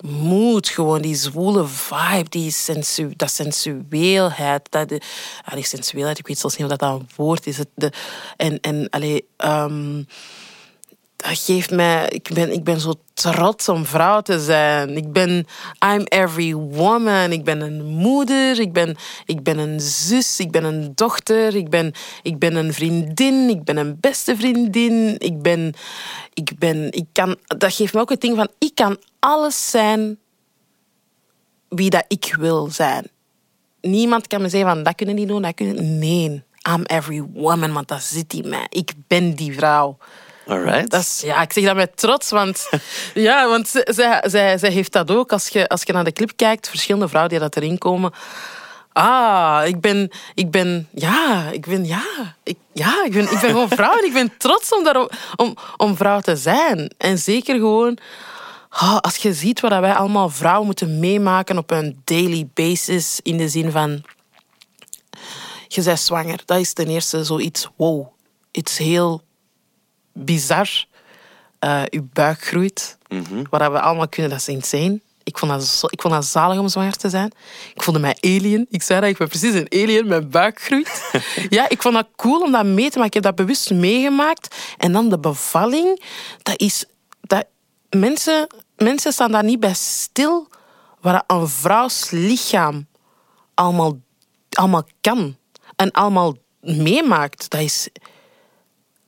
mood gewoon. Die zwoele vibe, die sensu, dat sensueelheid. Dat, de, ah, sensueelheid, ik weet zelfs niet of dat een woord is. Het, de, en, en allee, ehm, dat geeft mij... Ik ben, ik ben zo trots om vrouw te zijn. Ik ben... I'm every woman. Ik ben een moeder. Ik ben, ik ben een zus. Ik ben een dochter. Ik ben, ik ben een vriendin. Ik ben een beste vriendin. Ik ben... Ik ben... Ik kan... Dat geeft me ook het ding van... Ik kan alles zijn wie dat ik wil zijn. Niemand kan me zeggen van... Dat kunnen niet doen, dat kunnen... Nee. I'm every woman, want dat zit in mij. Ik ben die vrouw. Alright. Dat is, ja, ik zeg dat met trots, want, ja, want zij, zij, zij heeft dat ook. Als je, als je naar de clip kijkt, verschillende vrouwen die dat erin komen. Ah, ik ben, ik ben, ja, ik ben, ja, ik, ja, ik ben, ik ben gewoon vrouw en ik ben trots om, daar, om, om vrouw te zijn. En zeker gewoon, ah, als je ziet wat wij allemaal vrouwen moeten meemaken op een daily basis, in de zin van, je bent zwanger. Dat is ten eerste zoiets, wow, iets heel bizar. Eh je buik groeit. Wat we allemaal kunnen, dat is insane. Ik vond dat, zo, ik vond dat zalig om zwanger te zijn. Ik voelde mij alien. Ik zei dat, ik ben precies een alien. Mijn buik groeit. ja, ik vond dat cool om dat mee te maken. Ik heb dat bewust meegemaakt. En dan de bevalling. Dat is... Dat, mensen, mensen staan daar niet bij stil. Wat een vrouws lichaam allemaal allemaal kan en allemaal meemaakt, dat is,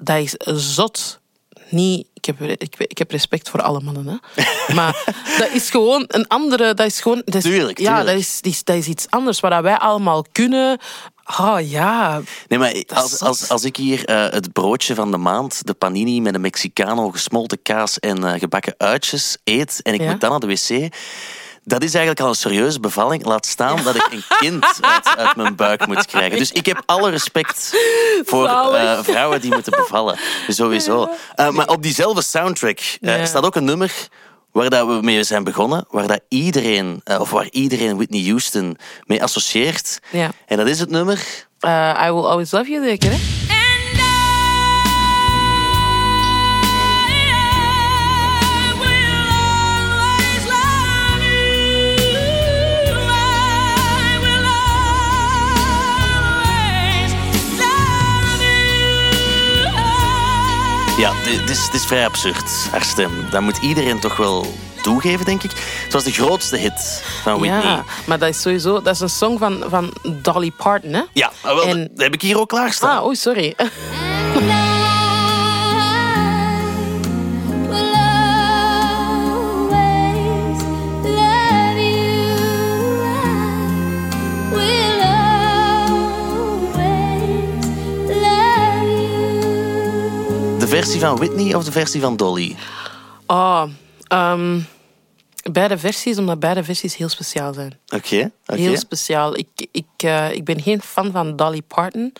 dat is zot. Niet, ik, heb, ik, ik heb respect voor alle mannen, hè. maar dat is gewoon een andere. Dat is gewoon, dat is- Tuurlijk, Ja, tuurlijk. dat is, dat is, dat is iets anders waar wij allemaal kunnen. Oh ja, Nee, maar als, als, als ik hier eh, het broodje van de maand, de panini met een Mexicano, gesmolten kaas en eh, gebakken uitjes eet en ik Ja. moet dan naar de wc, dat is eigenlijk al een serieuze bevalling. Laat staan dat ik een kind uit, uit mijn buik moet krijgen. Dus ik heb alle respect voor eh, vrouwen die moeten bevallen. Sowieso. Eh, maar op diezelfde soundtrack eh, staat ook een nummer waar dat we mee zijn begonnen, waar, dat iedereen, of waar iedereen Whitney Houston mee associeert. Ja. En dat is het nummer I Will Always Love You, zeker, hè? Ja, dit is, dit is vrij absurd, haar stem. Dat moet iedereen toch wel toegeven, denk ik. Het was de grootste hit van Whitney. Ja, maar dat is sowieso... Dat is een song van, van Dolly Parton, hè? Ja, maar wel, En- dat heb ik hier ook klaarstaan. Ah, oei, sorry. versie van Whitney of de versie van Dolly? Oh, ehm, beide versies, omdat beide versies heel speciaal zijn. Oké. Heel speciaal. Ik, ik, eh, ik ben geen fan van Dolly Parton,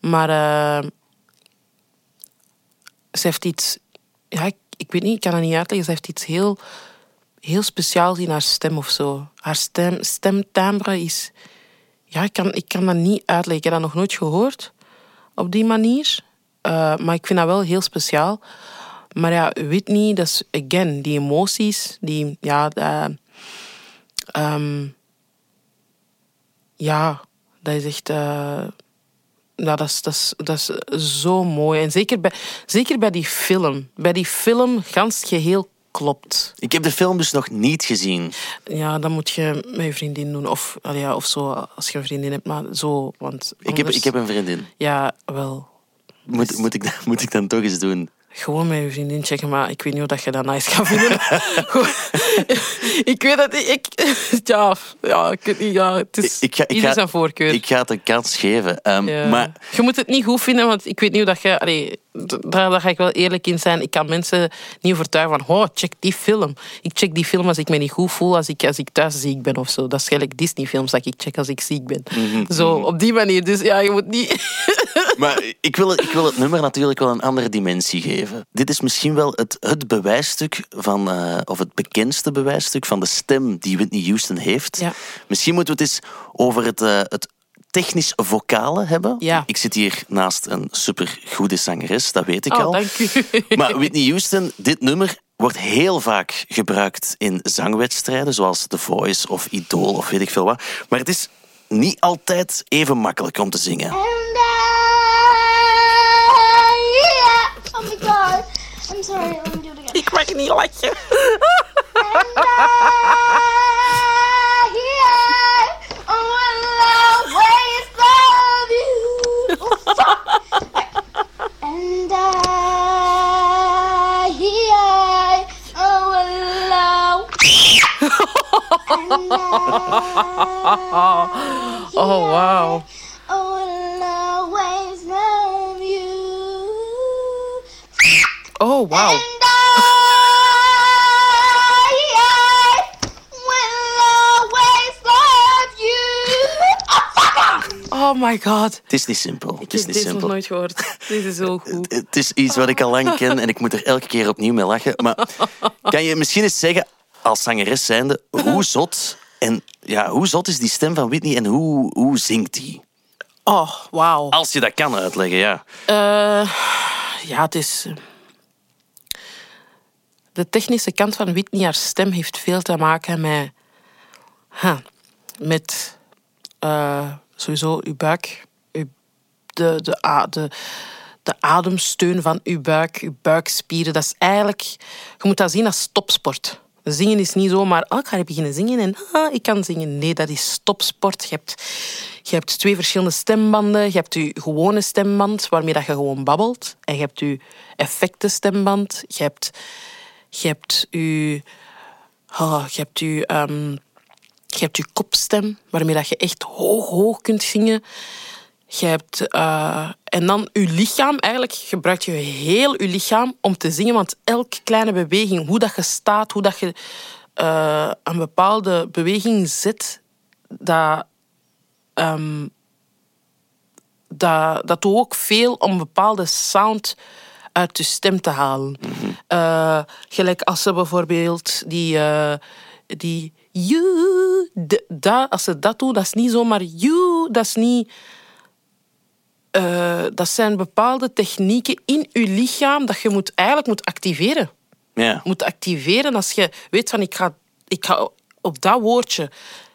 maar eh, ze heeft iets... Ja, ik, ik weet niet, ik kan het niet uitleggen. Ze heeft iets heel, heel speciaals in haar stem of zo. Haar stem, stemtimbre is... Ja, ik kan, ik kan dat niet uitleggen. Ik heb dat nog nooit gehoord op die manier. Eh, maar ik vind dat wel heel speciaal. Maar ja, Whitney, dat is, again, die emoties, die... Ja, dat, ehm, ja, dat is echt. eh, ja, dat, is, dat, is, dat is zo mooi. En zeker bij, zeker bij die film. Bij die film, gans geheel klopt. Ik heb de film dus nog niet gezien. Ja, dan moet je met je vriendin doen. Of, ja, of zo, als je een vriendin hebt. Maar zo, want Ik heb, ik heb een vriendin. Ja, wel. Moet, moet, ik, dat- moet ik dan toch eens doen? Gewoon met je vriendin checken, maar ik weet niet of dat je dat nice gaat vinden. Ik weet dat ik... Ja, ja, ik weet niet. Ja, het is Ik ga, ik, ga, zijn voorkeur. ik ga het een kans geven. Ehm, Ja. Maar Je moet het niet goed vinden, want ik weet niet hoe dat je... Allee, daar, daar ga ik wel eerlijk in zijn. Ik kan mensen niet overtuigen van... Oh, check die film. Ik check die film als ik me niet goed voel, als ik, als ik thuis ziek ben of zo. Dat is gelijk Disney-films dat ik check als ik ziek ben. Mhm, Zo, op die manier. Dus ja, je moet niet... Maar ik wil, ik wil het nummer natuurlijk wel een andere dimensie geven. Dit is misschien wel het, het bewijsstuk van, eh, of het bekendste bewijsstuk van de stem die Whitney Houston heeft. Ja. Misschien moeten we het eens over het, eh, het technisch vocale hebben. Ja. Ik zit hier naast een supergoede zangeres, dat weet ik Oh, al. dank u. Maar Whitney Houston, dit nummer wordt heel vaak gebruikt in zangwedstrijden, zoals The Voice of Idol of weet ik veel wat. Maar het is niet altijd even makkelijk om te zingen. Oh my god. I'm sorry, let me do it again. ik mag niet lachen. I hear oh love. And I Oh, wauw. oh will Oh my god. Het is niet simpel. Het Ik is heb niet dit nog nooit gehoord. Dit is zo goed. Het is iets wat ik al lang ken en ik moet er elke keer opnieuw mee lachen. Maar kan je misschien eens zeggen, als zangeres zijnde, hoe zot, en, ja, hoe zot is die stem van Whitney en hoe, hoe zingt die? Oh, wauw. Als je dat kan uitleggen, ja. Eh, ja, het is... eh, De technische kant van Whitney, haar stem, heeft veel te maken met... huh, met eh, sowieso uw buik. De, de, de, de ademsteun van uw buik, uw buikspieren. Dat is eigenlijk... Je moet dat zien als topsport. Zingen is niet zomaar, oh, ik ga beginnen zingen en ah, ik kan zingen. Nee, dat is topsport. Je hebt, je hebt twee verschillende stembanden. Je hebt je gewone stemband, waarmee dat je gewoon babbelt. En je hebt je effectenstemband. Je hebt, je hebt je... ah, je hebt je... ehm, je hebt je kopstem, waarmee dat je echt hoog, hoog kunt zingen. Je hebt, eh, en dan je lichaam. Eigenlijk gebruik je heel je lichaam om te zingen. Want elke kleine beweging, hoe dat je staat, hoe dat je eh, een bepaalde beweging zet, dat, ehm, dat, dat doet ook veel om een bepaalde sound uit je stem te halen. Eh, gelijk als ze bijvoorbeeld die... die you, de- als ze dat doen, dat is niet zomaar you, dat is niet... eh, dat zijn bepaalde technieken in je lichaam dat je moet, eigenlijk moet activeren. Ja. Moet activeren als je weet van ik ga, ik ga op dat woordje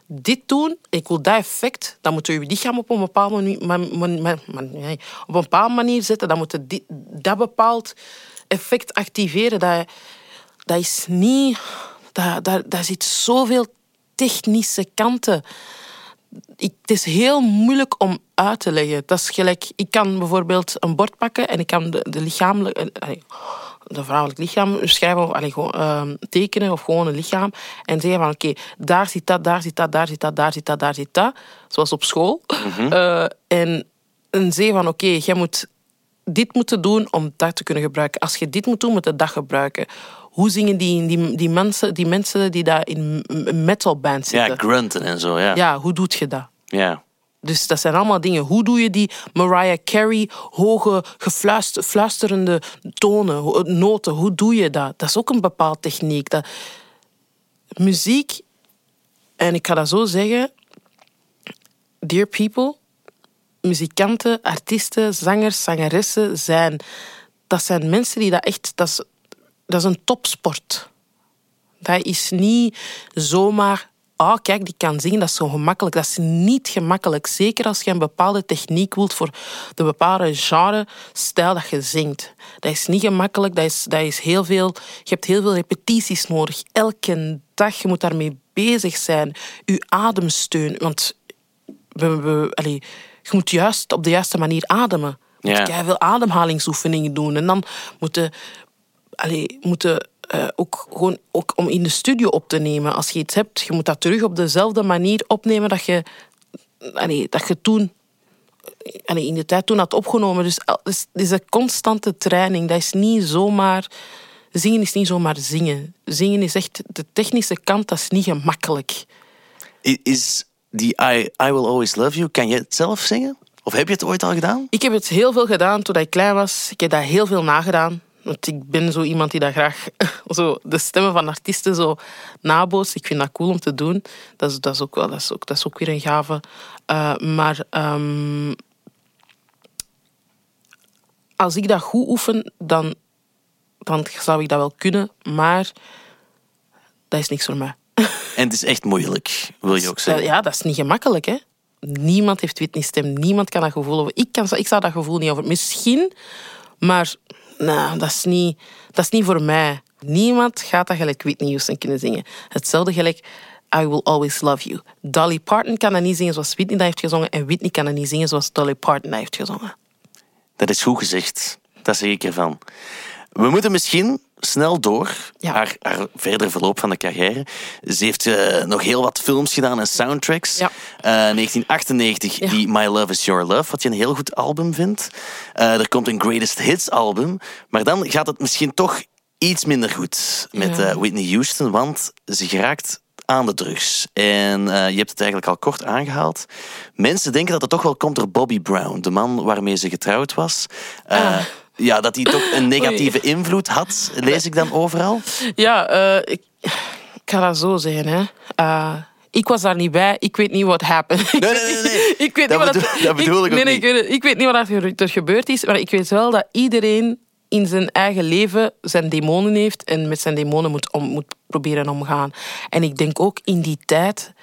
dit doen, ik wil dat effect, dan moet je je lichaam op een bepaalde manier, man- man- man- man- nee, op een bepaalde manier zetten. Dan moet je dat bepaald effect activeren. Dat, dat is niet... Daar, daar, daar zit zoveel technische kanten. Ik, het is heel moeilijk om uit te leggen. Dat is gelijk, ik kan bijvoorbeeld een bord pakken en ik kan de, de lichamelijke... eh, de vrouwelijk lichaam schrijven of allee, gewoon, ehm, tekenen of gewoon een lichaam en zeggen van oké, daar zit dat, daar zit dat, daar zit dat, daar zit dat, daar zit dat. Zoals op school. Eh, en, en zeggen van oké, jij moet dit moeten doen om dat te kunnen gebruiken. Als je dit moet doen, moet je dat gebruiken. Hoe zingen die, die, die, mensen, die mensen die daar in een metalband zitten? Ja, grunten en zo, ja. Ja, hoe doet je dat? Ja. Dus dat zijn allemaal dingen. Hoe doe je die Mariah Carey hoge gefluister, fluisterende tonen, noten? Hoe doe je dat? Dat is ook een bepaald techniek. Dat, muziek, en ik ga dat zo zeggen, dear people, muzikanten, artiesten, zangers, zangeressen zijn, dat zijn mensen die dat echt, dat is, dat is een topsport. Dat is niet zomaar, ah kijk, die kan zingen, dat is zo gemakkelijk. Dat is niet gemakkelijk. Zeker als je een bepaalde techniek wilt voor de bepaalde genre, stijl dat je zingt. Dat is niet gemakkelijk, dat is, dat is heel veel, je hebt heel veel repetities nodig. Elke dag, je moet daarmee bezig zijn. Je ademsteun, want we, we, allee, je moet juist op de juiste manier ademen. Je Ja. moet veel ademhalingsoefeningen doen. En dan moeten allee, moeten eh, ook gewoon ook om in de studio op te nemen. Als je iets hebt, je moet dat terug op dezelfde manier opnemen dat je, allee, dat je toen allee, in de tijd toen had opgenomen. Dus al- het is, is een constante training. Dat is niet zomaar. Zingen is niet zomaar zingen. Zingen is echt de technische kant, dat is niet gemakkelijk. Is die I, I Will Always Love You, kan je het zelf zingen? Of heb je het ooit al gedaan? Ik heb het heel veel gedaan toen ik klein was. Ik heb dat heel veel nagedaan. Want ik ben zo iemand die dat graag zo de stemmen van artiesten zo nabootst. Ik vind dat cool om te doen. Dat is, dat is, ook, wel, dat is, ook, dat is ook weer een gave. Eh, maar ehm, als ik dat goed oefen, dan, dan zou ik dat wel kunnen. Maar dat is niks voor mij. En het is echt moeilijk, wil je ook zeggen. Ja, dat is niet gemakkelijk, hè. Niemand heeft Whitney-stem. Niemand kan dat gevoel over. Ik, kan, ik zou dat gevoel niet over. Misschien, maar nou, dat, is niet, dat is niet voor mij. Niemand gaat dat gelijk Whitney Houston kunnen zingen. Hetzelfde gelijk I Will Always Love You. Dolly Parton kan dat niet zingen zoals Whitney dat heeft gezongen. En Whitney kan dat niet zingen zoals Dolly Parton dat heeft gezongen. Dat is goed gezegd. Dat zeg ik ervan. We moeten misschien snel door haar, haar verder verloop van de carrière. Ze heeft eh, nog heel wat films gedaan en soundtracks. Ja. Eh, 1998, die My Love Is Your Love, wat je een heel goed album vindt. Eh, er komt een Greatest Hits album. Maar dan gaat het misschien toch iets minder goed met eh, Whitney Houston, want ze geraakt aan de drugs. En eh, je hebt het eigenlijk al kort aangehaald. Mensen denken dat het toch wel komt door Bobby Brown, de man waarmee ze getrouwd was. Eh, Ja, dat hij toch een negatieve invloed had, lees ik dan overal. Ja, eh, ik, ik ga dat zo zeggen. Hè. Eh, ik was daar niet bij. Ik weet niet wat happened. Nee, nee, nee. nee. ik weet dat, niet wat bedoel, dat bedoel ik, ook nee, nee, niet. ik, weet het. ik weet niet wat er er gebeurd is, maar ik weet wel dat iedereen in zijn eigen leven zijn demonen heeft en met zijn demonen moet, om, moet proberen omgaan. En ik denk ook in die tijd,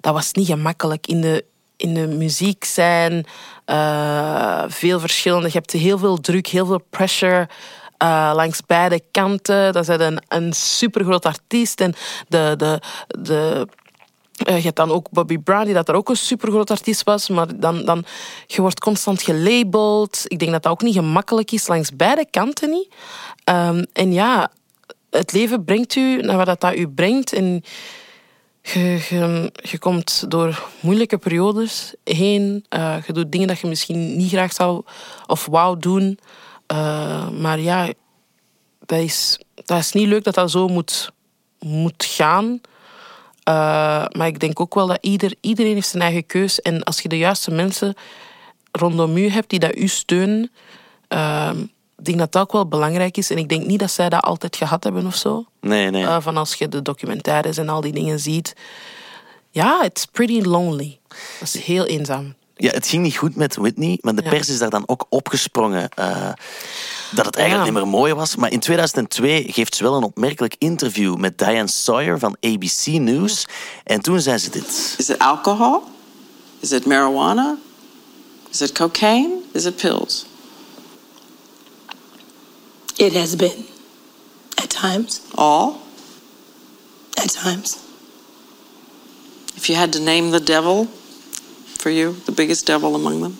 dat was niet gemakkelijk. In de, in de muziek zijn eh, veel verschillende. Je hebt heel veel druk, heel veel pressure. eh, langs beide kanten. Dat is een, een supergroot artiest. En de, de, de, eh, je hebt dan ook Bobby Brown, die dat er ook een supergroot artiest was. Maar dan, dan, je wordt constant gelabeld. Ik denk dat dat ook niet gemakkelijk is, langs beide kanten niet. Ehm, en ja, het leven brengt u naar wat dat, dat u brengt. En je, je, je komt door moeilijke periodes heen. Eh, je doet dingen dat je misschien niet graag zou of wou doen. Eh, maar ja, dat is, dat is niet leuk dat dat zo moet, moet gaan. Eh, maar ik denk ook wel dat ieder, iedereen heeft zijn eigen keus. En als je de juiste mensen rondom u hebt die dat u steunen, ik denk dat dat ook wel belangrijk is. En ik denk niet dat zij dat altijd gehad hebben of zo. Nee, nee. Eh, van als je de documentaires en al die dingen ziet. Ja, it's pretty lonely. Dat is heel eenzaam. Ja, het ging niet goed met Whitney, maar de Ja. pers is daar dan ook opgesprongen eh, dat het eigenlijk Ja. niet meer mooi was. Maar in 2002 geeft ze wel een opmerkelijk interview met Diane Sawyer van ABC News. En toen zei ze dit. Is it alcohol? Is it marijuana? Is it cocaine? Is it pills? It has been. At times. All? At times. If you had to name the devil for you, the biggest devil among them?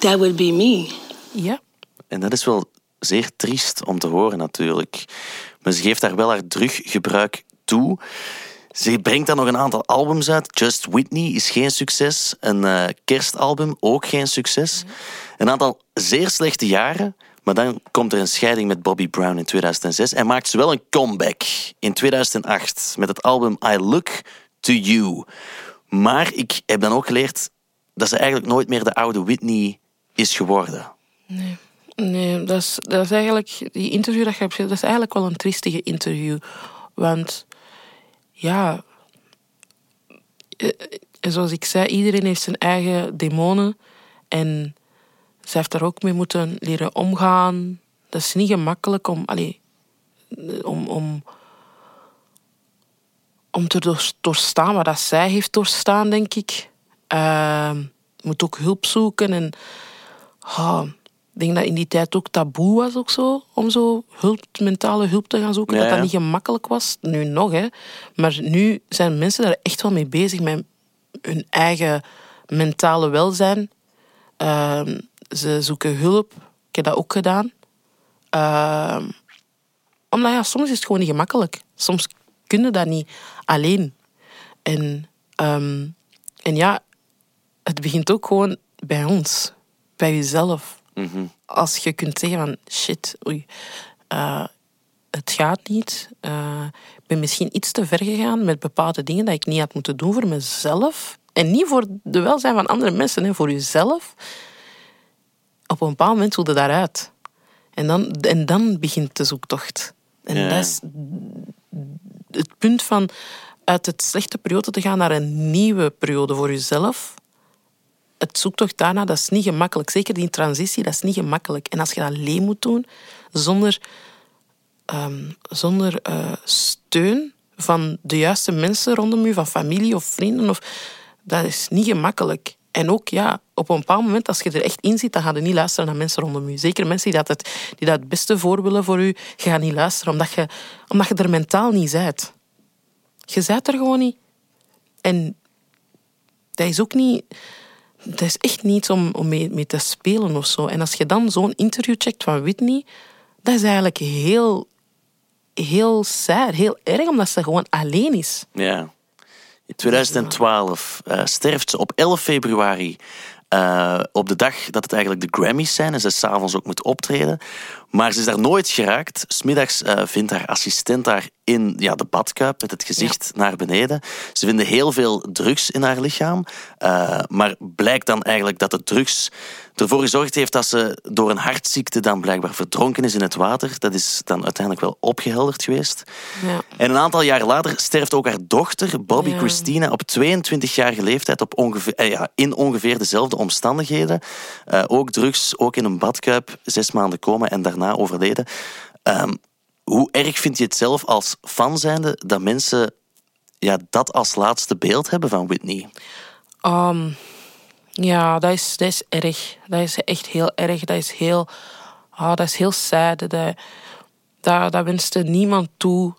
That would be me. Ja. En dat is wel zeer triest om te horen natuurlijk. Maar ze geeft daar wel haar druggebruik toe. Ze brengt dan nog een aantal albums uit. Just Whitney is geen succes. Een eh, kerstalbum ook geen succes. Een aantal zeer slechte jaren. Maar dan komt er een scheiding met Bobby Brown in 2006 en maakt ze wel een comeback in 2008 met het album I Look to You. Maar ik heb dan ook geleerd dat ze eigenlijk nooit meer de oude Whitney is geworden. Nee, dat is, dat is eigenlijk... Die interview dat je hebt dat is eigenlijk wel een triestige interview. Want, ja... eh, eh, Zoals ik zei, iedereen heeft zijn eigen demonen. En ze heeft daar ook mee moeten leren omgaan. Dat is niet gemakkelijk om... Allee, om, om, om te door- doorstaan wat dat zij heeft doorstaan, denk ik. Je moet ook hulp zoeken en... ah, ik denk dat in die tijd ook taboe was ook zo, om zo hulp, mentale hulp te gaan zoeken. Ja, dat dat niet gemakkelijk was. Nu nog, hè. Maar nu zijn mensen daar echt wel mee bezig met hun eigen mentale welzijn. Ehm, ze zoeken hulp. Ik heb dat ook gedaan. Ehm, omdat ja, soms is het gewoon niet gemakkelijk. Soms kun je dat niet alleen. En, ehm, en ja, het begint ook gewoon bij ons. Bij jezelf. Als je kunt zeggen van shit, oei, eh, het gaat niet. Eh, ik ben misschien iets te ver gegaan met bepaalde dingen dat ik niet had moeten doen voor mezelf. En niet voor de welzijn van andere mensen, hè, voor jezelf. Op een bepaald moment voelde daaruit. En dan, en dan begint de zoektocht. En Ja. dat is het punt van uit het slechte periode te gaan naar een nieuwe periode voor jezelf. Het zoektocht daarna, dat is niet gemakkelijk. Zeker die transitie, dat is niet gemakkelijk. En als je dat alleen moet doen, zonder, ehm, zonder eh, steun van de juiste mensen rondom je, van familie of vrienden, of, dat is niet gemakkelijk. En ook, ja, op een bepaald moment, als je er echt in zit, dan ga je niet luisteren naar mensen rondom je. Zeker mensen die dat het, die dat het beste voor willen voor je, je niet luisteren, omdat je, omdat je er mentaal niet bent. Je bent er gewoon niet. En dat is ook niet... Dat is echt niets om, om mee, mee te spelen of zo. En als je dan zo'n interview checkt van Whitney, dat is eigenlijk heel, heel sad, heel erg, omdat ze gewoon alleen is. Ja. In 2012 eh, sterft ze op 11 februari. eh, op de dag dat het eigenlijk de Grammys zijn en ze s'avonds ook moet optreden. Maar ze is daar nooit geraakt. Smiddags eh vindt haar assistent haar in ja, de badkuip met het gezicht naar beneden. Ze vinden heel veel drugs in haar lichaam. eh, maar blijkt dan eigenlijk dat de drugs ervoor gezorgd heeft dat ze door een hartziekte dan blijkbaar verdronken is in het water. Dat is dan uiteindelijk wel opgehelderd geweest. Ja. En een aantal jaar later sterft ook haar dochter, Bobby Ja. Christina, op 22-jarige leeftijd op ongeveer, eh, ja, in ongeveer dezelfde omstandigheden. Ook drugs, ook in een badkuip, zes maanden komen en daarna overleden. Ehm, hoe erg vind je het zelf als fan zijnde dat mensen ja, dat als laatste beeld hebben van Whitney? Ehm, Ja, dat is, dat is erg. Dat is echt heel erg. Dat is heel, ah, dat is heel sad. Dat, dat, wenste niemand toe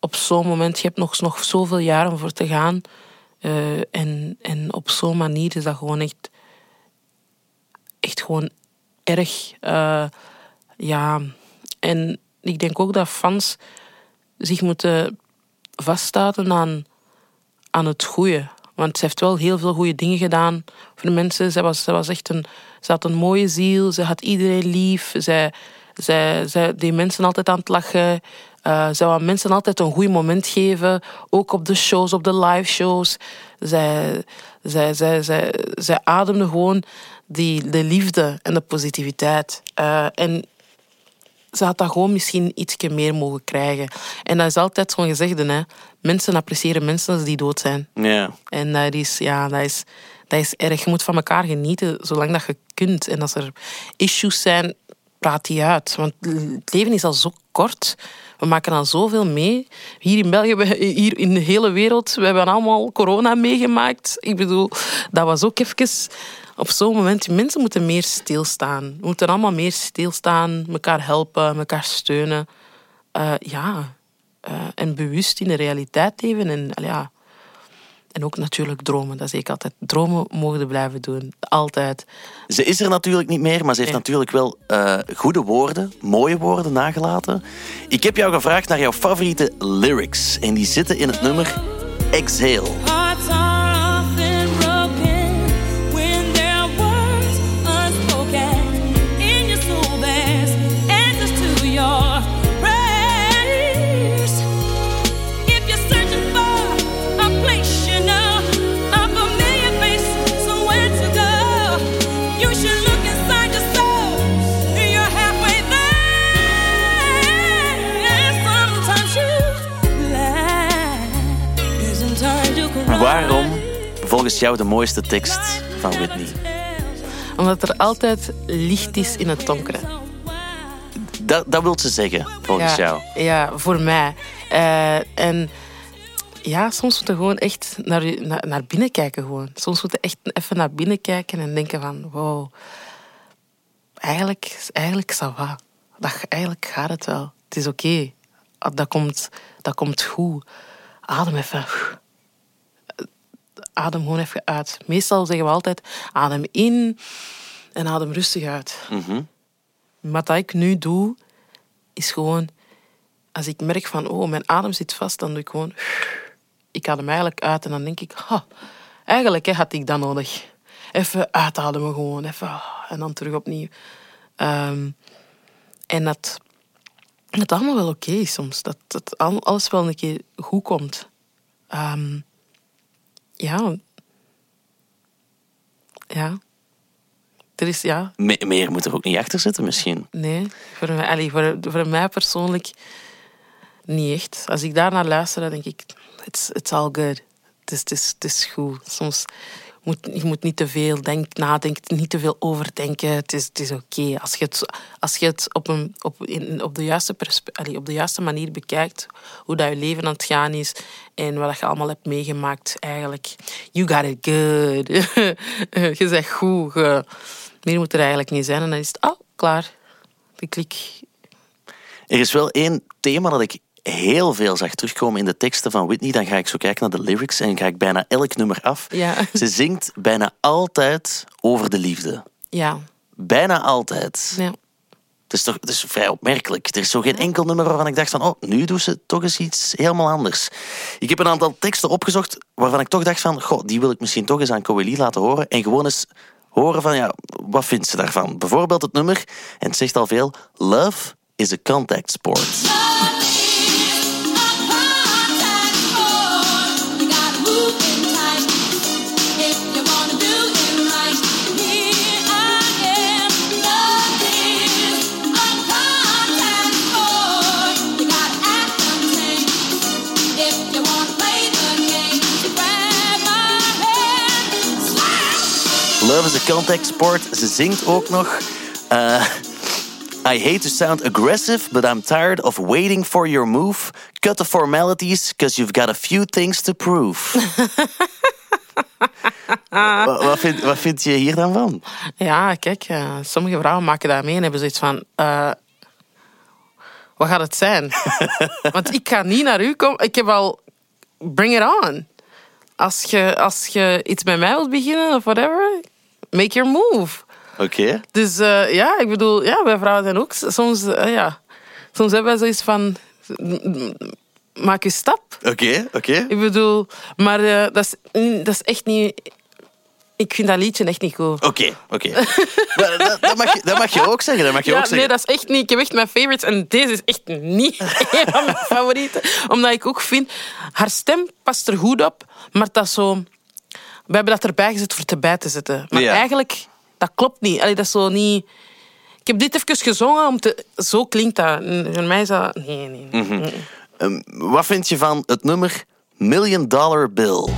op zo'n moment. Je hebt nog, nog zoveel jaren om voor te gaan. Eh, en, en op zo'n manier is dat gewoon echt, echt gewoon erg. Eh, ja, en ik denk ook dat fans zich moeten vasthouden aan, aan het goede. Want ze heeft wel heel veel goede dingen gedaan voor de mensen. Ze was, ze was echt een, ze had een mooie ziel. Ze had iedereen lief. Zij, zij, zij deed mensen altijd aan het lachen. Eh zij wou mensen altijd een goed moment geven. Ook op de shows, op de live shows. Zij, zij, zij, zij, zij ademde gewoon die, de liefde en de positiviteit. Eh, en ze had dat gewoon misschien iets meer mogen krijgen. En dat is altijd zo'n gezegde, hè. Mensen appreciëren mensen als die dood zijn. Ja. En dat is, ja, dat is, dat is erg. Je moet van elkaar genieten zolang dat je kunt. En als er issues zijn, praat die uit. Want het leven is al zo kort. We maken al zoveel mee. Hier in België, hier in de hele wereld, we hebben allemaal corona meegemaakt. Ik bedoel, dat was ook even op zo'n moment. Mensen moeten meer stilstaan. We moeten allemaal meer stilstaan, elkaar helpen, elkaar steunen. Eh, ja, eh, en bewust in de realiteit leven. En, ja, en ook natuurlijk dromen. Dat zeg ik altijd. Dromen mogen blijven doen. Altijd. Ze is er natuurlijk niet meer, maar ze heeft Nee. natuurlijk wel eh, goede woorden, mooie woorden nagelaten. Ik heb jou gevraagd naar jouw favoriete lyrics. En die zitten in het nummer Exhale. Volgens jou de mooiste tekst van Whitney? Omdat er altijd licht is in het donkere. Dat, dat wil ze zeggen, volgens ja, jou. Ja, voor mij. Eh, en ja, soms moeten we gewoon echt naar, je- naar, naar binnen kijken. Gewoon. Soms moeten we echt even naar binnen kijken en denken van... Wow, eigenlijk, eigenlijk, va. Dat, eigenlijk gaat het wel. Het is oké. Ah, Dat, komt, dat komt goed. Adem even. Adem gewoon even uit. Meestal zeggen we altijd, adem in en adem rustig uit. Mhm. Wat dat ik nu doe, is gewoon... Als ik merk van, oh, mijn adem zit vast, dan doe ik gewoon... Ik adem eigenlijk uit en dan denk ik... ha, eigenlijk hè, had ik dat nodig. Even uitademen gewoon. Even, ah, en dan terug opnieuw. Ehm, en dat, dat het allemaal wel oké is soms. Dat, dat al- alles wel een keer goed komt. Ehm, ja. Ja. Er is, ja, Me- meer moet er ook niet achter zitten, misschien. Nee, voor mij, allee, voor, voor mij persoonlijk niet echt. Als ik daar naar luister, dan denk ik, it's, it's all good. Het is, het, is, het is goed. Soms je moet niet te veel denk, nadenken, niet te veel overdenken. Het is, het is oké. Als je het, als je het op, een, op, in, op, de juiste op de juiste manier bekijkt, hoe dat je leven aan het gaan is en wat je allemaal hebt meegemaakt, eigenlijk, you got it good. je zegt goed. meer moet er eigenlijk niet zijn en dan is het, oh, klaar. De klik. Er is wel één thema dat ik heel veel zag terugkomen in de teksten van Whitney. Dan ga ik zo kijken naar de lyrics en ga ik bijna elk nummer af. Ja. Ze zingt bijna altijd over de liefde. Ja. Bijna altijd. Ja. Het is toch het is vrij opmerkelijk. Er is zo geen enkel nummer waarvan ik dacht van, oh, nu doet ze toch eens iets helemaal anders. Ik heb een aantal teksten opgezocht waarvan ik toch dacht van, goh, die wil ik misschien toch eens aan Coeli laten horen. En gewoon eens horen van, ja, wat vindt ze daarvan? Bijvoorbeeld het nummer, en het zegt al veel, Love is a contact sport. Contact sport. Ze zingt ook nog. eh, I hate to sound aggressive, but I'm tired of waiting for your move. Cut the formalities, because you've got a few things to prove. Wat, wat, vind, wat vind je hier dan van? Ja, kijk, eh, sommige vrouwen maken dat mee en hebben zoiets van... eh, wat gaat het zijn? Want ik ga niet naar u komen. Ik heb al... Bring it on. Als je, als je iets met mij wilt beginnen of whatever, make your move. Oké. Dus eh, ja, ik bedoel, ja, wij vrouwen zijn ook soms... eh, ja, soms hebben wij zoiets van... Maak je stap. Oké, oké. Ik bedoel, maar eh, dat, is, dat is echt niet... Ik vind dat liedje echt niet goed. Oké, oké. Dat, dat, mag je, dat mag je ook zeggen. Dat mag je Ja, ook zeggen. nee, dat is echt niet. Ik heb echt mijn favorites en deze is echt niet een van mijn favorieten. Omdat ik ook vind, haar stem past er goed op, maar dat is zo. We hebben dat erbij gezet voor het erbij te zetten. Maar Ja. eigenlijk, dat klopt niet. Allee, dat is zo niet. Ik heb dit even gezongen om te. Zo klinkt dat. Voor mij is dat. Nee, nee. Mhm. Ehm, wat vind je van het nummer Million Dollar Bill?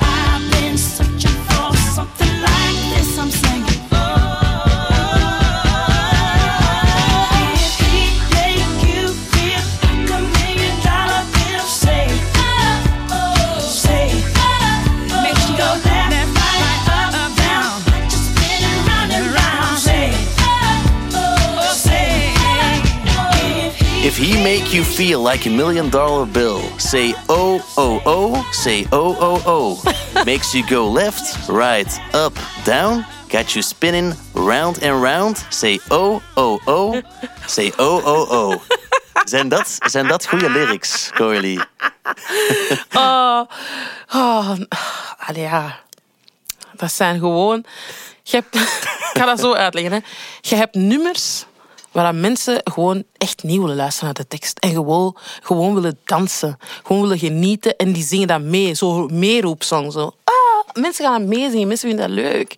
If he make you feel like a million dollar bill, say oh oh oh, say oh oh oh. Makes you go left, right, up, down, got you spinning round and round, say oh oh oh, say oh oh oh. Zijn dat, zijn dat goede lyrics, Coralie? Oh, oh, allee, ja. Dat zijn gewoon... Je hebt, ik ga dat zo uitleggen. Hè. Je hebt nummers waar mensen gewoon echt niet willen luisteren naar de tekst. En gewoon, gewoon willen dansen. Gewoon willen genieten. En die zingen dat mee. Zo meeroepsong. Zo. Ah, mensen gaan dat meezingen. Mensen vinden dat leuk.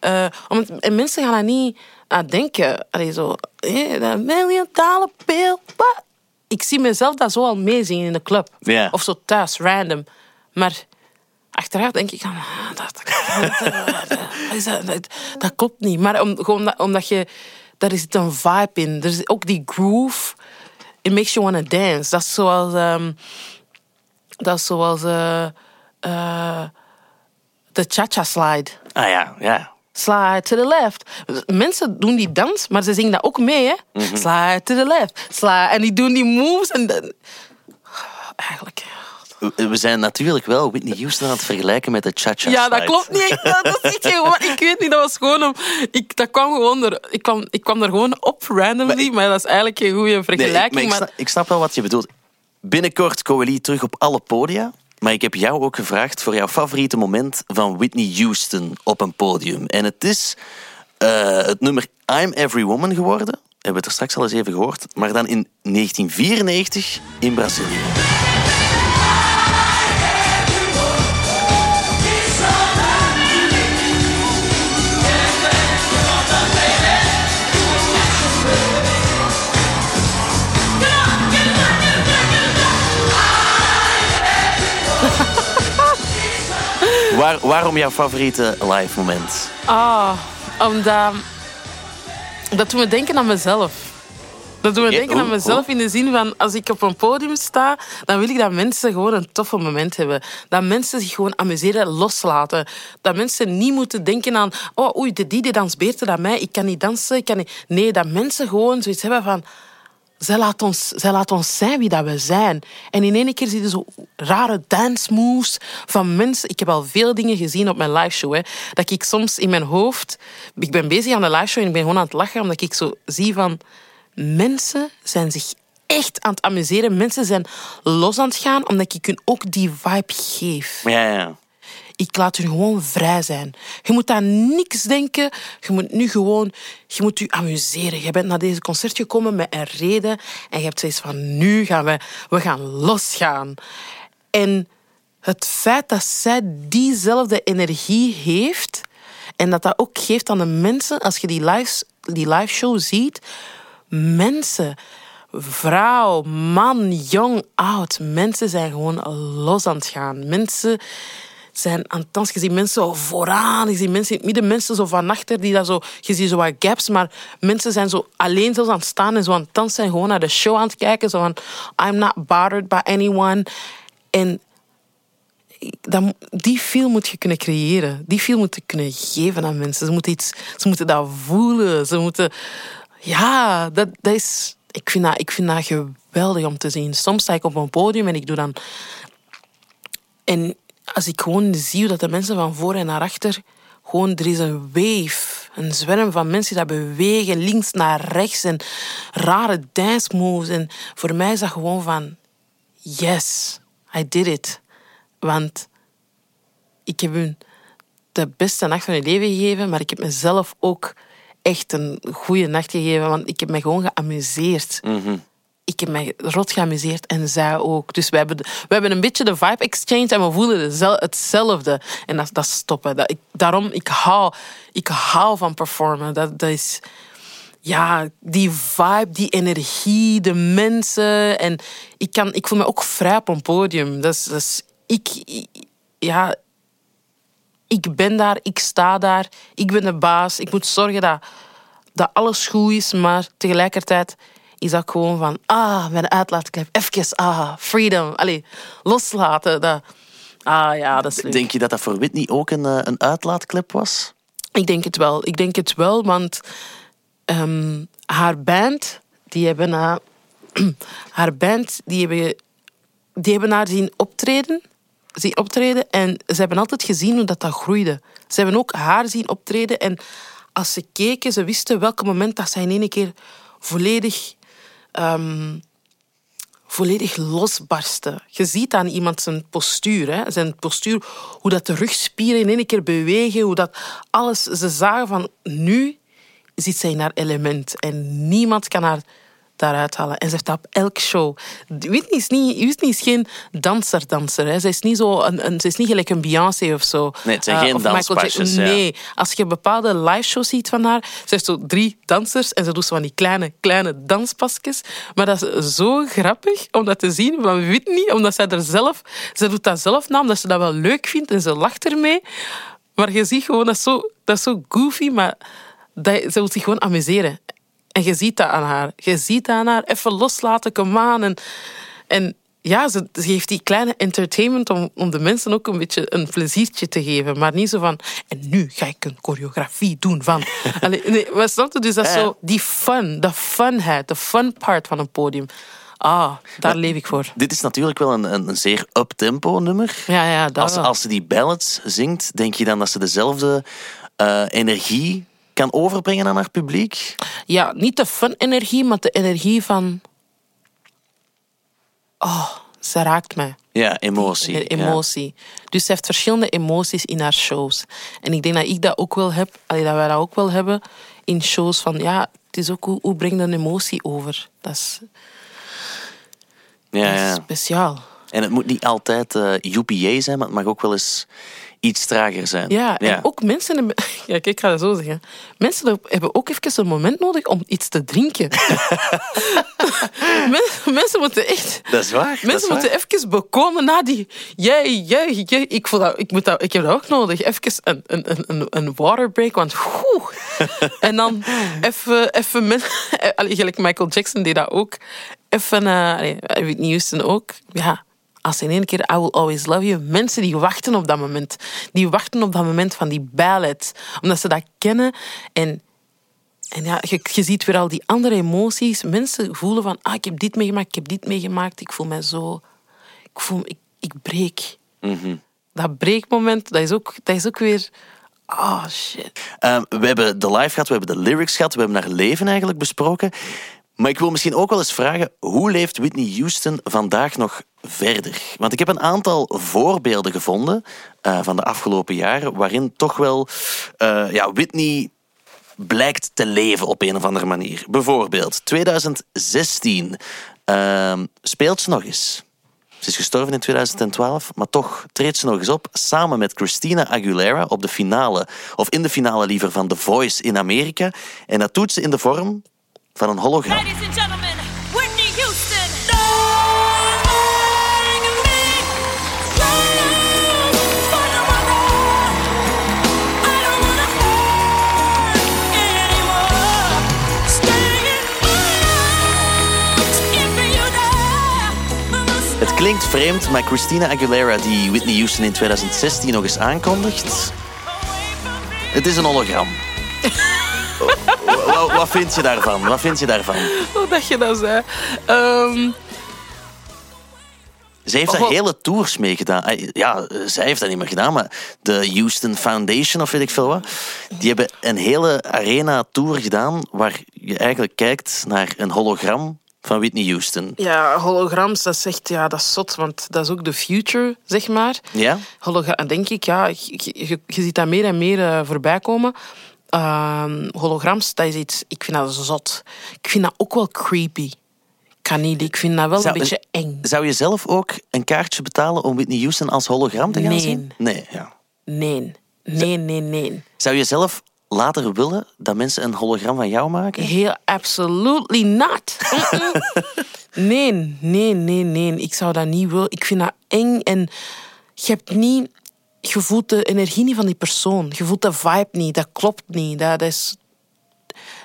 Eh, omdat, en mensen gaan dat niet aan denken. Allee, zo... eh, dat million dollar bill. What? Ik zie mezelf dat zo al meezingen in de club. Of zo thuis, random. Maar achteraf denk ik, ah, dat, dat, dat, dat, klopt niet. Maar om, gewoon omdat je... Daar is een vibe in. Er is ook die groove. It makes you want to dance. Dat is zoals... ehm, dat is zoals... eh, eh, de cha-cha slide. Ah ja, ja. Slide to the left. Mensen doen die dans, maar ze zingen dat ook mee. Hè? Mhm. Slide to the left. Slide. En die doen die moves. En dan... Eigenlijk... We we zijn natuurlijk wel Whitney Houston aan het vergelijken met de cha-cha Ja, dat klopt niet. Ik- Dat, dat is gewoon, ik weet niet, dat was gewoon om... Ik, dat kwam gewoon er, ik, kwam, ik kwam er gewoon op, randomly. Maar, dat is eigenlijk geen goede Nee, ik, vergelijking. maar ik, maar snap, ik snap wel wat je bedoelt. Binnenkort Coralie terug op alle podia. Maar ik heb jou ook gevraagd voor jouw favoriete moment van Whitney Houston op een podium. En het is eh, het nummer I'm Every Woman geworden. Hebben we het er straks al eens even gehoord. Maar dan in 1994 in Brazilië. Waar, waarom jouw favoriete live moment? Ah, omdat... Dat doet me denken aan mezelf. Dat doet me denken aan mezelf in de zin van... Als ik op een podium sta, dan wil ik dat mensen gewoon een toffe moment hebben. Dat mensen zich gewoon amuseren, loslaten. Dat mensen niet moeten denken aan... Oh, oei, de die die danst beter dan mij. Ik kan niet dansen. Ik kan niet... Nee, dat mensen gewoon zoiets hebben van... Zij laat, ons, zij laat ons zijn wie dat we zijn. En in één keer zie je zo rare dance moves van mensen. Ik heb al veel dingen gezien op mijn liveshow. Hè, dat ik soms in mijn hoofd... Ik ben bezig aan de liveshow en ik ben gewoon aan het lachen. Omdat ik zo zie van... Mensen zijn zich echt aan het amuseren. Mensen zijn los aan het gaan. Omdat ik hun ook die vibe geef. Ja, ja. Ik laat hun gewoon vrij zijn. Je moet aan niks denken. Je moet nu gewoon... Je moet je amuseren. Je bent naar deze concert gekomen met een reden. En je hebt zoiets van... Nu gaan we... We gaan losgaan. En het feit dat zij diezelfde energie heeft... En dat dat ook geeft aan de mensen... Als je die live, die live show ziet... Mensen... Vrouw, man, jong, oud. Mensen zijn gewoon los aan het gaan. Mensen zijn dansen. Je ziet mensen zo vooraan, je ziet mensen in het midden, mensen zo van achter, die dat zo, je ziet zo wat gaps, maar mensen zijn zo alleen zelfs aan het staan en zo aan het dansen en gewoon naar de show aan het kijken, zo van, I'm not bothered by anyone. En die feel moet je kunnen creëren. Die feel moet je kunnen geven aan mensen. Ze moeten, iets, ze moeten dat voelen. Ze moeten... Ja, dat, dat is... Ik vind, dat, ik vind dat geweldig om te zien. Soms sta ik op een podium en ik doe dan... En als ik gewoon zie dat de mensen van voor en naar achter... Gewoon, er is een wave, een zwerm van mensen die bewegen, links naar rechts en rare dance moves. En voor mij is dat gewoon van, yes, I did it. Want ik heb hun de beste nacht van hun leven gegeven, maar ik heb mezelf ook echt een goede nacht gegeven, want ik heb me gewoon geamuseerd. Ik heb mij rot geamuseerd en zij ook. Dus we hebben, we hebben een beetje de vibe exchange en we voelen hetzelfde. En dat, dat stoppen. Dat, ik, daarom, ik hou, ik hou van performen. Dat, is ja, die vibe, die energie, de mensen. En ik, kan, ik voel me ook vrij op een podium. Dat is, ik, ik- ja, ik ben daar, ik sta daar, ik ben de baas. Ik moet zorgen dat, dat alles goed is, maar tegelijkertijd is dat gewoon van, ah, mijn uitlaatklep, even, ah, freedom. Allee, loslaten. Dat, ah ja, dat is leuk. Denk je dat dat voor Whitney ook een, eh, een uitlaatklep was? Ik denk het wel. Ik denk het wel, want ehm, haar band, die hebben haar, haar band, die hebben, die hebben haar zien optreden, zien optreden en ze hebben altijd gezien hoe dat, dat groeide. Ze hebben ook haar zien optreden en als ze keken, ze wisten welk moment dat zij in één keer volledig ehm, volledig losbarsten. Je ziet aan iemand zijn postuur, hè? zijn postuur, hoe dat de rugspieren in één keer bewegen, hoe dat alles. Ze zagen van nu zit zij in haar element en niemand kan haar daaruit halen. En ze heeft dat op elk show. Whitney is, niet, Whitney is geen danser-danser. Ze is niet, zo een, een, ze is niet gelijk een Beyoncé of zo. Nee, het zijn Eh, geen danspasjes, ja. Nee, als je bepaalde live shows ziet van haar, ze heeft zo drie dansers en ze doet zo van die kleine, kleine danspasjes. Maar dat is zo grappig om dat te zien van Whitney, omdat zij er zelf, ze doet dat zelf na, omdat ze dat wel leuk vindt en ze lacht ermee. Maar je ziet gewoon, dat is zo, dat is zo goofy, maar dat, ze wil zich gewoon amuseren. En je ziet dat aan haar. Je ziet dat aan haar. Even loslaten, come aan. En, en ja, ze, ze heeft die kleine entertainment om, om de mensen ook een beetje een pleziertje te geven. Maar niet zo van, en nu ga ik een choreografie doen van... Allee, nee, maar snap je? Dus dat is zo die fun, de funheid, de fun part van een podium. Ah, daar leef ik voor. Dit is natuurlijk wel een, een, een zeer up-tempo nummer. Ja, ja, dat Als, wel. als ze die ballads zingt, denk je dan dat ze dezelfde eh, energie kan overbrengen aan haar publiek? Ja, niet de fun-energie, maar de energie van... Oh, ze raakt mij. Ja, emotie. Emotie. Dus ze heeft verschillende emoties in haar shows. En ik denk dat ik dat ook wel heb, dat wij dat ook wel hebben in shows van ja, het is ook hoe, hoe breng je een emotie over. Dat is, Ja, dat is ja. speciaal. En het moet niet altijd eh UPA zijn, maar het mag ook wel eens iets trager zijn. Ja, en ook mensen hebben... Ja, kijk, ik ga het zo zeggen. Mensen hebben ook even een moment nodig om iets te drinken. Men- mensen moeten echt... Dat is waar. dat is Mensen waar. moeten even bekomen na die... Jij, jij, jij. Ik, voel dat, ik, moet dat, ik heb dat ook nodig. Even een, een, een- een, waterbreak, want... Oeh. En dan even... even men, allee, gelijk Michael Jackson deed dat ook. Even... eh allee, Whitney Houston ook. Ja, als in één keer I Will Always Love You. Mensen die wachten op dat moment. Die wachten op dat moment van die ballad. Omdat ze dat kennen. En en ja, je, je ziet weer al die andere emoties. Mensen voelen van, ah, ik heb dit meegemaakt, ik heb dit meegemaakt. Ik voel mij zo... Ik voel ik, ik breek. Mhm. Dat breekmoment, dat is ook, dat is ook weer... Oh, shit. Ehm, we hebben de live gehad, we hebben de lyrics gehad, we hebben haar leven eigenlijk besproken. Maar ik wil misschien ook wel eens vragen, hoe leeft Whitney Houston vandaag nog verder? Want ik heb een aantal voorbeelden gevonden eh, van de afgelopen jaren, waarin toch wel eh, ja, Whitney blijkt te leven op een of andere manier. Bijvoorbeeld 2016 ehm, speelt ze nog eens. Ze is gestorven in 2012, maar toch treedt ze nog eens op samen met Christina Aguilera op de finale, of in de finale liever, van The Voice in Amerika. En dat doet ze in de vorm van een hologram. Ladies and gentlemen, Het klinkt vreemd, maar Christina Aguilera, die Whitney Houston in 2016 nog eens aankondigt... Het is een hologram. wat, wat vind je daarvan? Wat vind je daarvan? Hoe dat je dat zei. Ehm, Zij heeft daar Oh. hele tours mee gedaan. Ja, zij heeft dat niet meer gedaan, maar de Houston Foundation of weet ik veel wat, die hebben een hele arena tour gedaan waar je eigenlijk kijkt naar een hologram van Whitney Houston. ja, holograms, dat is echt, ja, dat is zot, want dat is ook de future, zeg maar. Ja? Hologram, denk ik, ja, je, je, je ziet dat meer en meer eh, voorbij komen. Ehm, holograms, dat is iets, ik vind dat zot. Ik vind dat ook wel creepy. Ik kan niet, ik vind dat wel Zou- een beetje eng. Zou je zelf ook een kaartje betalen om Whitney Houston als hologram te gaan Nee. zien? Nee. Ja. Nee, nee, nee, nee. Zou je zelf later willen dat mensen een hologram van jou maken? Heel absolutely not. Nee, nee, nee, nee. Ik zou dat niet willen. Ik vind dat eng en je hebt niet... Je voelt de energie niet van die persoon. Je voelt de vibe niet. Dat klopt niet. Dat, is,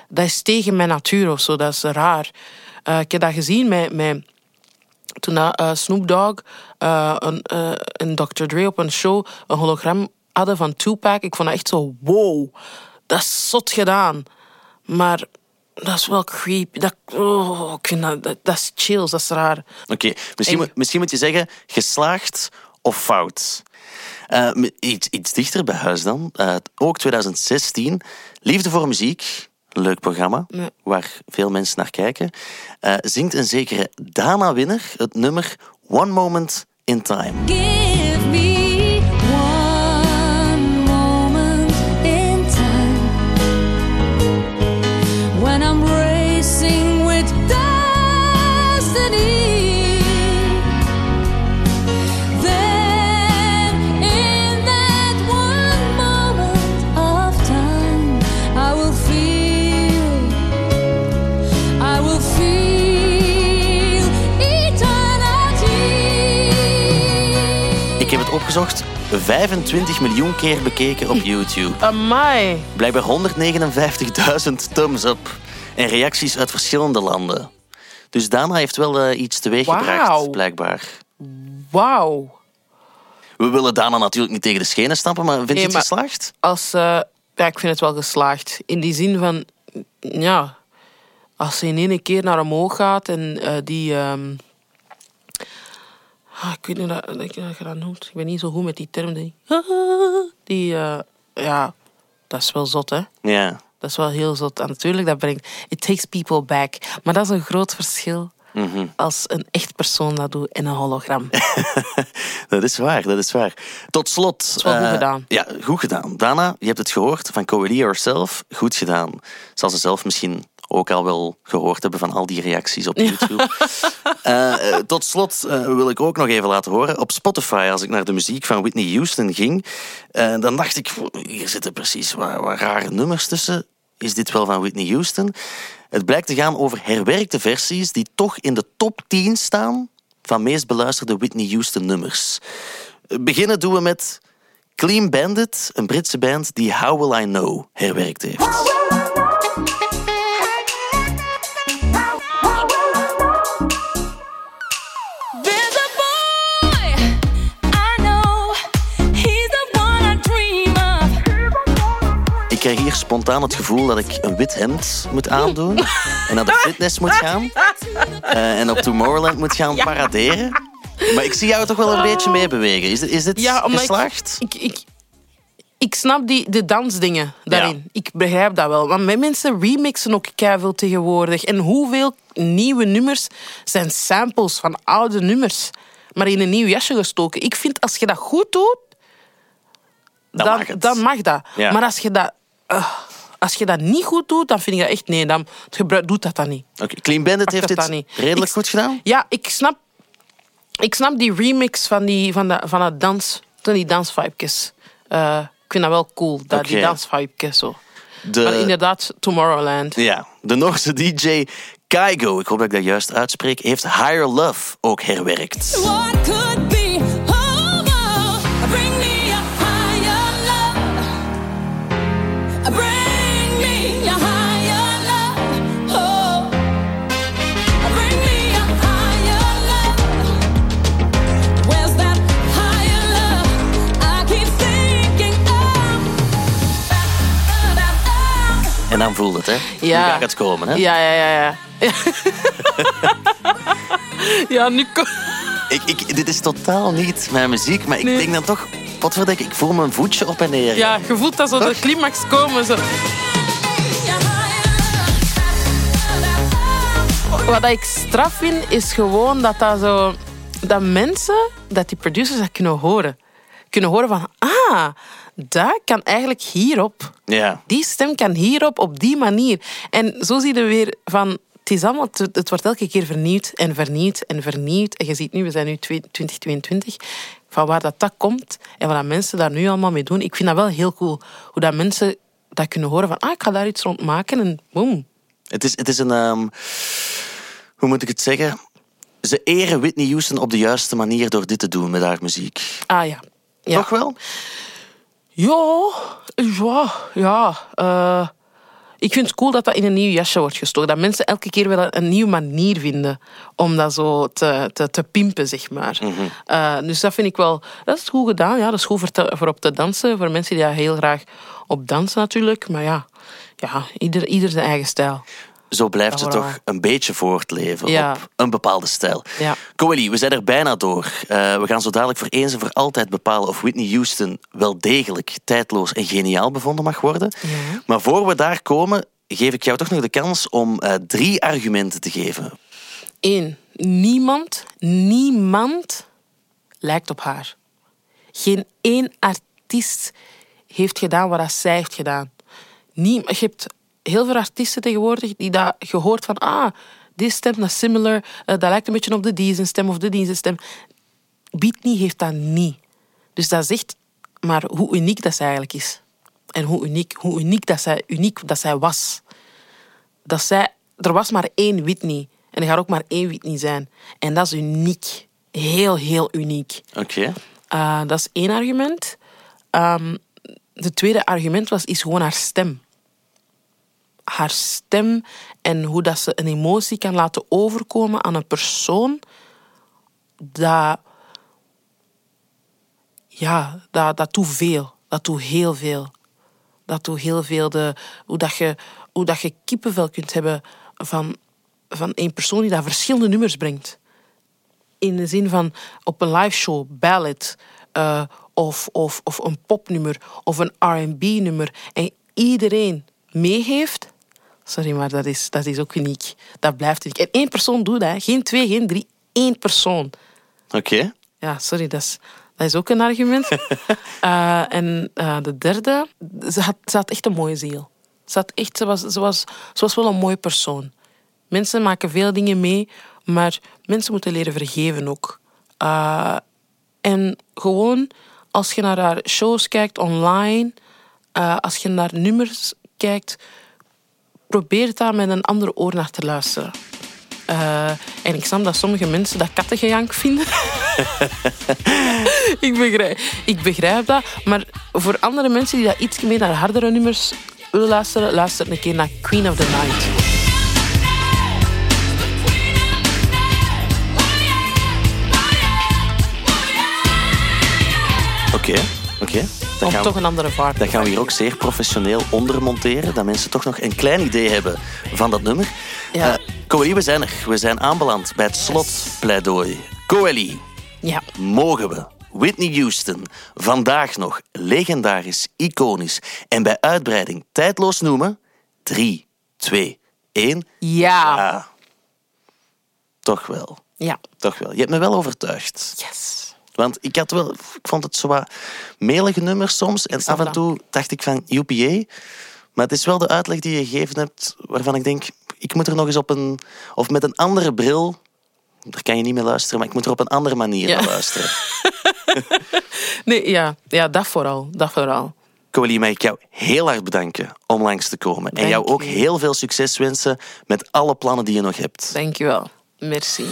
dat is tegen mijn natuur of zo. Dat is raar. Eh, ik heb dat gezien met... met toen eh, Snoop Dogg eh, een, en Dr. Dre op een show een hologram hadden van Tupac. Ik vond dat echt zo, wow, dat is zot gedaan. Maar dat is wel creepy. Dat, oh, ik vind dat, dat, dat is chills, dat is raar. Oké, misschien, moet- misschien moet je zeggen geslaagd of fout. Eh, iets, iets dichter bij huis dan. Eh, ook 2016. Liefde voor muziek. Een leuk programma waar veel mensen naar kijken. Eh, zingt een zekere Dana Winner het nummer One Moment in Time. Opgezocht. 25 miljoen keer bekeken op YouTube. Amai. Blijkbaar 159.000 thumbs up. En reacties uit verschillende landen. Dus Dana heeft wel eh, iets teweeggebracht, Wauw. blijkbaar. Wauw. We willen Dana natuurlijk niet tegen de schenen stampen, maar vind je Nee, het geslaagd? Als, eh, ja, ik vind het wel geslaagd. In die zin van, ja, als ze in één keer naar omhoog gaat en eh, die. ehm, ah, ik weet niet hoe dat, dat je dat noemt. Ik ben niet zo goed met die term. Die, die eh, ja, dat is wel zot, hè? Ja. Dat is wel heel zot. En natuurlijk, dat brengt. It takes people back. Maar dat is een groot verschil Mhm. als een echt persoon dat doet en een hologram. Dat is waar, dat is waar. Tot slot. Dat is wel goed gedaan. Ja, goed gedaan. Dana, je hebt het gehoord van Coeli herself. Goed gedaan. Zal ze zelf misschien ook al wel gehoord hebben van al die reacties op YouTube. Eh, eh, tot slot eh, wil ik ook nog even laten horen. Op Spotify, als ik naar de muziek van Whitney Houston ging, eh, dan dacht ik, hier zitten precies wat, wat rare nummers tussen. Is dit wel van Whitney Houston? Het blijkt te gaan over herwerkte versies die toch in de top 10 staan van meest beluisterde Whitney Houston nummers. Beginnen doen we met Clean Bandit, een Britse band die How Will I Know herwerkt heeft. Spontaan het gevoel dat ik een wit hemd moet aandoen en naar de fitness moet gaan eh, en op Tomorrowland moet gaan paraderen. Maar ik zie jou toch wel een beetje meebewegen. Is dit, is dit Ja, omdat ik- geslaagd? Ik, ik, ik snap die, de dansdingen daarin. Ik begrijp dat wel. Maar met mensen remixen ook keiveel tegenwoordig. En hoeveel nieuwe nummers zijn samples van oude nummers, maar in een nieuw jasje gestoken. Ik vind als je dat goed doet, Dan dan, mag het. dan mag dat. Ja. Maar als je dat, eh, als je dat niet goed doet, dan vind ik dat echt nee. Dan gebruik, doet dat dan niet. Oké, Clean Bandit heeft dat dit redelijk Ik- goed gedaan. Ja, ik snap, ik snap die remix van, die, van, de, van het dans, van die dansvibes. Eh ik vind dat wel cool, dat, die Oké. dansvibes zo. De- Maar inderdaad, Tomorrowland. Ja, de Noorse DJ Kaigo, ik hoop dat ik dat juist uitspreek, heeft Higher Love ook herwerkt. What could dan voel het, hè? Ja. Nu gaat het komen, hè? Ja, ja, ja, ja. ja, nu Ik, ik, dit is totaal niet mijn muziek, maar ik Nee. denk dan toch... Potverdikke, ik voel mijn voetje op en neer. Ja, je voelt dat zo de climax komen. Zo. Wat ik straf vind, is gewoon dat, dat, zo, dat mensen, dat die producers dat kunnen horen. Kunnen horen van, ah, dat kan eigenlijk hierop. Ja. Die stem kan hierop, op die manier. En zo zie je weer van... Het, is allemaal, het, wordt elke keer vernieuwd en vernieuwd en vernieuwd. En je ziet nu, we zijn nu 2022, van waar dat, dat komt en wat dat mensen daar nu allemaal mee doen. Ik vind dat wel heel cool. Hoe dat mensen dat kunnen horen van, ah, ik ga daar iets rond maken en boom. Het is, het is een... ehm, hoe moet ik het zeggen? Ze eren Whitney Houston op de juiste manier door dit te doen met haar muziek. Ah ja. ja. Toch wel? Ja, ja, ja. eh, ik vind het cool dat dat in een nieuw jasje wordt gestoken. Dat mensen elke keer wel een nieuwe manier vinden om dat zo te, te, te pimpen, zeg maar. Eh, dus dat vind ik wel... Dat is goed gedaan, ja. Dat is goed voor, te- voor op te dansen. Voor mensen die daar heel graag op dansen natuurlijk. Maar ja, ja ieder, ieder zijn eigen stijl. Zo blijft ze Ja, toch een beetje voortleven Ja. op een bepaalde stijl. Ja. Coeli, we zijn er bijna door. Eh, we gaan zo dadelijk voor eens en voor altijd bepalen of Whitney Houston wel degelijk tijdloos en geniaal bevonden mag worden. Maar voor we daar komen, geef ik jou toch nog de kans om eh, drie argumenten te geven. Eén, niemand, niemand lijkt op haar. Geen één artiest heeft gedaan wat zij heeft gedaan. Nie, je hebt heel veel artiesten tegenwoordig die dat gehoord van ah, die stem dat is similar, eh, dat lijkt een beetje op de zijn stem of de zijn stem. Whitney heeft dat niet. Dus dat zegt maar hoe uniek dat zij eigenlijk is. En hoe uniek, hoe uniek, dat, zij, uniek dat zij was dat zij, er was maar één Whitney. En er gaat ook maar één Whitney zijn. En dat is uniek. Heel, heel uniek. Oké. Uh, dat is één argument. Um, de tweede argument was, is gewoon haar stem. Haar stem en hoe dat ze een emotie kan laten overkomen aan een persoon. Dat, ja, dat, dat doet veel. Dat doet heel veel. Dat doet heel veel. De, hoe, dat je, hoe dat je kippenvel kunt hebben van, van één persoon die daar verschillende nummers brengt. In de zin van op een live show, ballad, eh, of, of, of een popnummer of een RB-nummer. En iedereen meegeeft. Sorry, maar dat is, dat is ook uniek. Dat blijft uniek. En één persoon doet dat. Geen twee, geen drie. Één persoon. Oké. Ja, sorry, dat is, dat is ook een argument. Eh, en eh, de derde, ze had, ze had echt een mooie ziel. Ze, had echt, ze, was, ze, was, ze was wel een mooie persoon. Mensen maken veel dingen mee, maar mensen moeten leren vergeven ook. Eh, en gewoon, als je naar haar shows kijkt online, als je naar nummers kijkt, probeer daar met een ander oor naar te luisteren. Eh, en ik snap dat sommige mensen dat kattengejank vinden. ik, begrijp, ik begrijp dat. Maar voor andere mensen die dat iets meer naar hardere nummers willen luisteren, luister een keer naar Queen of the Night. Oké, oké. Dan Om gaan toch een andere vaart. Dat gaan we hier ook zeer professioneel ondermonteren. Dat mensen toch nog een klein idee hebben van dat nummer. Ja. Eh, Coeli, we zijn er. We zijn aanbeland bij het slotpleidooi. Coeli, Ja. mogen we Whitney Houston vandaag nog legendarisch, iconisch en bij uitbreiding tijdloos noemen? 3, 2, 1. Ja. Ja. Toch wel. Ja. Toch wel. Je hebt me wel overtuigd. Yes. Want ik, had wel, ik vond het zo wat melige nummers soms. En af en toe dacht ik van UPA. Maar het is wel de uitleg die je gegeven hebt waarvan ik denk... Ik moet er nog eens op een... Of met een andere bril... Daar kan je niet mee luisteren, maar ik moet er op een andere manier Ja. naar luisteren. Nee, ja. ja, dat vooral. Dat vooral. Mag ik jou heel hard bedanken om langs te komen. En jou ook heel veel succes wensen met alle plannen die je nog hebt. Dankjewel. Merci.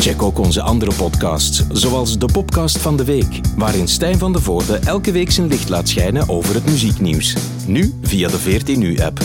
Check ook onze andere podcasts, zoals de Popcast van de Week, waarin Stijn van de Voorde elke week zijn licht laat schijnen over het muzieknieuws. Nu via de 14 Nu-app.